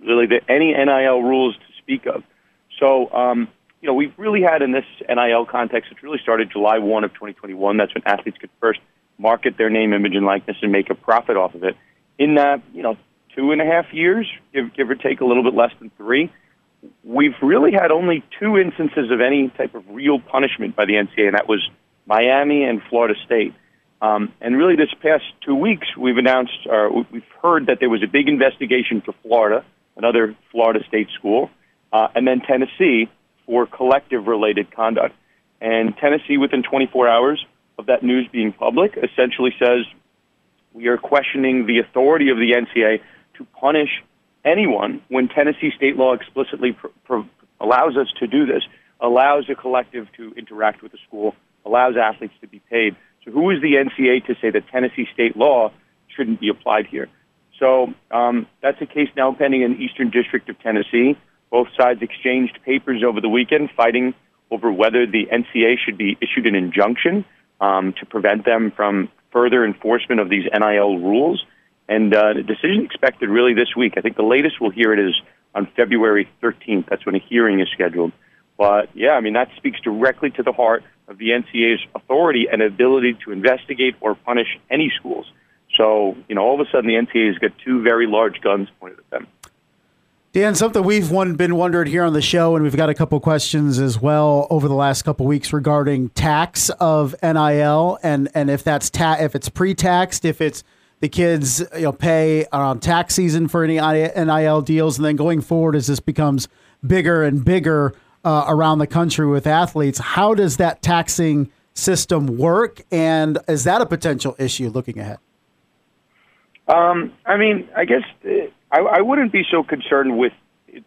really the, any NIL rules to speak of. So, um, you know, we've really had in this NIL context, it's really started July 1 of 2021. That's when athletes could first market their name, image, and likeness and make a profit off of it. In that, you know, two and a half years, give, give or take a little bit less than three, we've really had only two instances of any type of real punishment by the NCAA, and that was Miami and Florida State. Um, and really, this past two weeks, we've announced, or we've heard that there was a big investigation for Florida, another Florida State school, uh, and then Tennessee, for collective related conduct. And Tennessee, within 24 hours of that news being public, essentially says we are questioning the authority of the NCAA to punish anyone when Tennessee state law explicitly allows us to do this, allows a collective to interact with the school, allows athletes to be paid. So, who is the NCAA to say that Tennessee state law shouldn't be applied here? So, um, that's a case now pending in the Eastern District of Tennessee. Both sides exchanged papers over the weekend, fighting over whether the NCAA should be issued an injunction um, to prevent them from further enforcement of these NIL rules. And uh, the decision expected really this week. I think the latest we'll hear it is on February 13th. That's when a hearing is scheduled. But yeah, I mean, that speaks directly to the heart of the NCAA's authority and ability to investigate or punish any schools. So, you know, all of a sudden the NCAA has got two very large guns pointed at them. Dan, something we've one, been wondering here on the show, and we've got a couple questions as well over the last couple weeks regarding tax of NIL, and and if that's ta- if it's pre-taxed, if it's the kids you know pay around tax season for any NIL deals, and then going forward as this becomes bigger and bigger uh, around the country with athletes, how does that taxing system work, and is that a potential issue looking ahead? Um, I mean, I guess. Uh, I, I wouldn't be so concerned with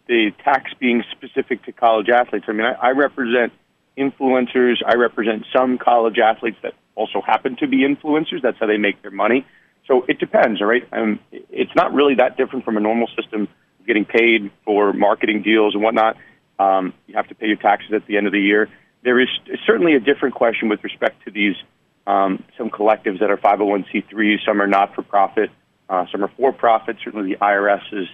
the tax being specific to college athletes. I mean, I, I represent influencers. I represent some college athletes that also happen to be influencers. That's how they make their money. So it depends, all right? Um, it's not really that different from a normal system getting paid for marketing deals and whatnot. Um, you have to pay your taxes at the end of the year. There is certainly a different question with respect to these um, some collectives that are 501c3s, some are not for profit. Uh, some are for profit. Certainly, the IRS is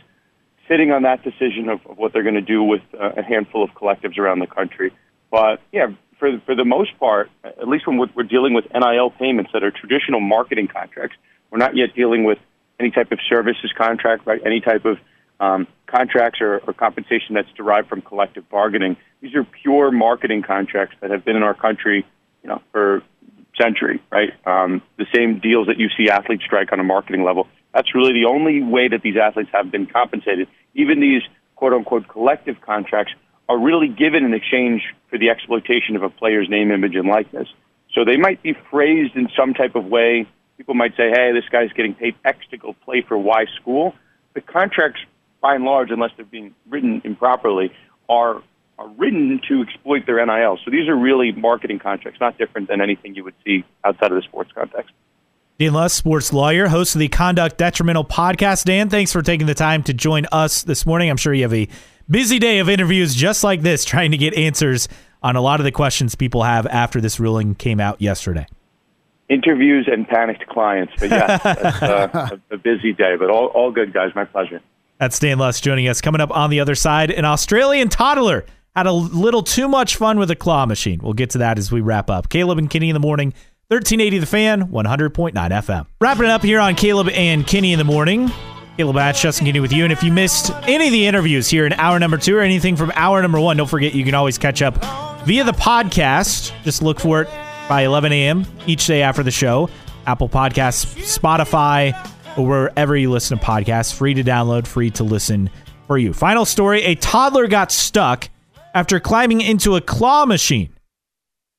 sitting on that decision of, of what they're going to do with uh, a handful of collectives around the country. But yeah, for for the most part, at least when we're dealing with NIL payments that are traditional marketing contracts, we're not yet dealing with any type of services contract, right? Any type of um, contracts or, or compensation that's derived from collective bargaining. These are pure marketing contracts that have been in our country, you know, for century, right? Um, the same deals that you see athletes strike on a marketing level that's really the only way that these athletes have been compensated. Even these quote unquote collective contracts are really given in exchange for the exploitation of a player's name, image, and likeness. So they might be phrased in some type of way. People might say, hey, this guy's getting paid X to go play for Y school. The contracts, by and large, unless they're being written improperly, are, are written to exploit their NIL. So these are really marketing contracts, not different than anything you would see outside of the sports context. Dan Lust, sports lawyer, host of the Conduct Detrimental podcast. Dan, thanks for taking the time to join us this morning. I'm sure you have a busy day of interviews just like this, trying to get answers on a lot of the questions people have after this ruling came out yesterday. Interviews and panicked clients. But yeah, that's uh, a, a busy day, but all, all good, guys. My pleasure. That's Dan Lust joining us. Coming up on the other side, an Australian toddler had a little too much fun with a claw machine. We'll get to that as we wrap up. Caleb and Kinney in the morning, 1380 The Fan, 100.9 FM. Wrapping it up here on Caleb and Kinney in the morning. Caleb Hatch, Justin Kinney with you. And if you missed any of the interviews here in hour number two or anything from hour number one, don't forget you can always catch up via the podcast. Just look for it by 11 a.m. each day after the show. Apple Podcasts, Spotify, or wherever you listen to podcasts. Free to download, free to listen for you. Final story a toddler got stuck after climbing into a claw machine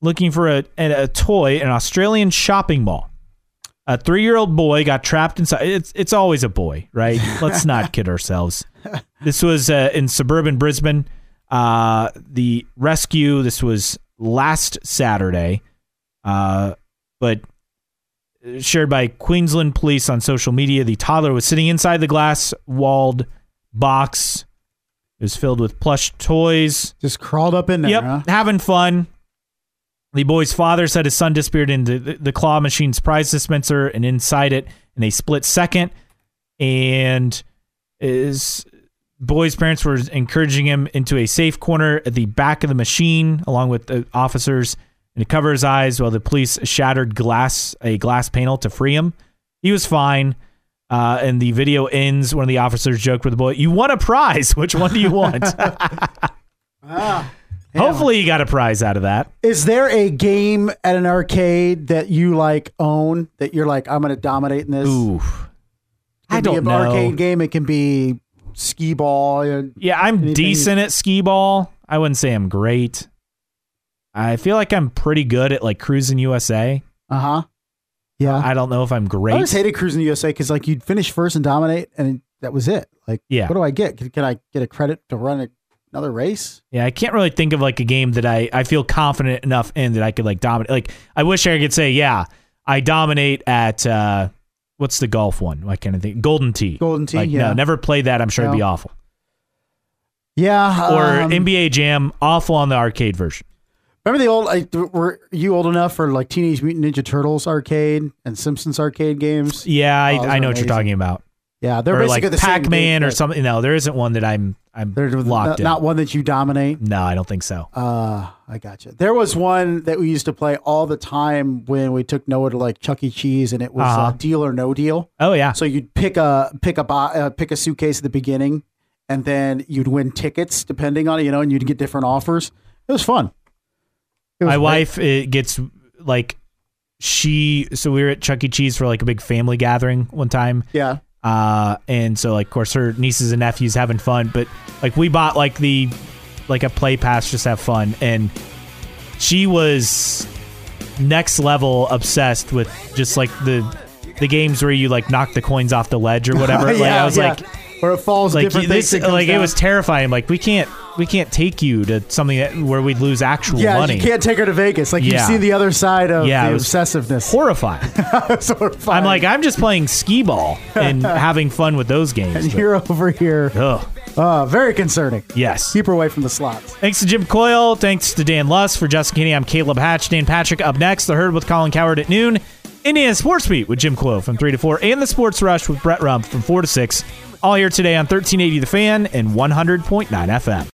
looking for a, a, a toy in an Australian shopping mall. A three year old boy got trapped inside. It's, it's always a boy, right? Let's not kid ourselves. This was uh, in suburban Brisbane. Uh, the rescue, this was last Saturday, uh, but shared by Queensland police on social media. The toddler was sitting inside the glass walled box. It was filled with plush toys. Just crawled up in there, Yep, huh? having fun. The boy's father said his son disappeared into the, the claw machine's prize dispenser and inside it in a split second. And his boy's parents were encouraging him into a safe corner at the back of the machine, along with the officers, and to cover his eyes while the police shattered glass a glass panel to free him. He was fine. Uh, and the video ends. One of the officers joked with the boy, "You won a prize. Which one do you want?" Hopefully, you got a prize out of that. Is there a game at an arcade that you like own that you're like, I'm going to dominate in this? Ooh, It I can be don't an know. arcade game. It can be skee ball. Yeah, I'm Anything- decent at skee ball. I wouldn't say I'm great. I feel like I'm pretty good at like Cruis'n USA. Uh huh. Yeah. I don't know if I'm great. I great. always hated Cruis'n USA because like you'd finish first and dominate, and that was it. Like, Yeah. what do I get? Can, can I get a credit to run a, another race? Yeah, I can't really think of like a game that I, I feel confident enough in that I could like dominate. Like, I wish I could say, yeah, I dominate at uh, what's the golf one? What kind of thing? Golden Tee. Golden Tee, Like, yeah. no, never played that. I'm sure it'd be awful. Yeah. Or um, NBA Jam, awful on the arcade version. Remember the old? Like, were you old enough for like Teenage Mutant Ninja Turtles arcade and Simpsons arcade games? Yeah, I, Oh, I know what you're talking about. Yeah, they're or basically like the Pac Man game, or something. No, there isn't one that I'm I'm They're locked not, in. not one that you dominate. no, I don't think so. Uh, I got you. There was one that we used to play all the time when we took Noah to like Chuck E. Cheese, and it was Uh-huh. uh, Deal or No Deal. Oh yeah, So you'd pick a pick a uh, pick a suitcase at the beginning, and then you'd win tickets depending on it, you know, and you'd get different offers. It was fun. My wife it gets like she. So we were at Chuck E. Cheese for like a big family gathering one time. yeah, Uh, and so like of course her nieces and nephews having fun, but like we bought like the like a play pass just to have fun, and she was next level obsessed with just like the the games where you like knock the coins off the ledge or whatever. like yeah, I was yeah. like where it falls like different this like it was terrifying. Like we can't we can't take you to something that, where we'd lose actual Yeah, money. you can't take her to Vegas. Like Yeah. you've seen the other side of Yeah, the obsessiveness. Horrifying. fun. I'm like I'm just playing skee ball and having fun with those games. and but- you're over here. Ugh. Uh, very concerning. Yes. Keep her away from the slots. Thanks to Jim Coyle. Thanks to Dan Lust. For Justin Kinney, I'm Caleb Hatch. Dan Patrick up next. The Herd with Colin Cowherd at noon. Indiana Sports Beat with Jim Coyle from 3 to 4. And the Sports Rush with Brett Rump from 4 to 6. All here today on 1380 The Fan and 100.9 FM.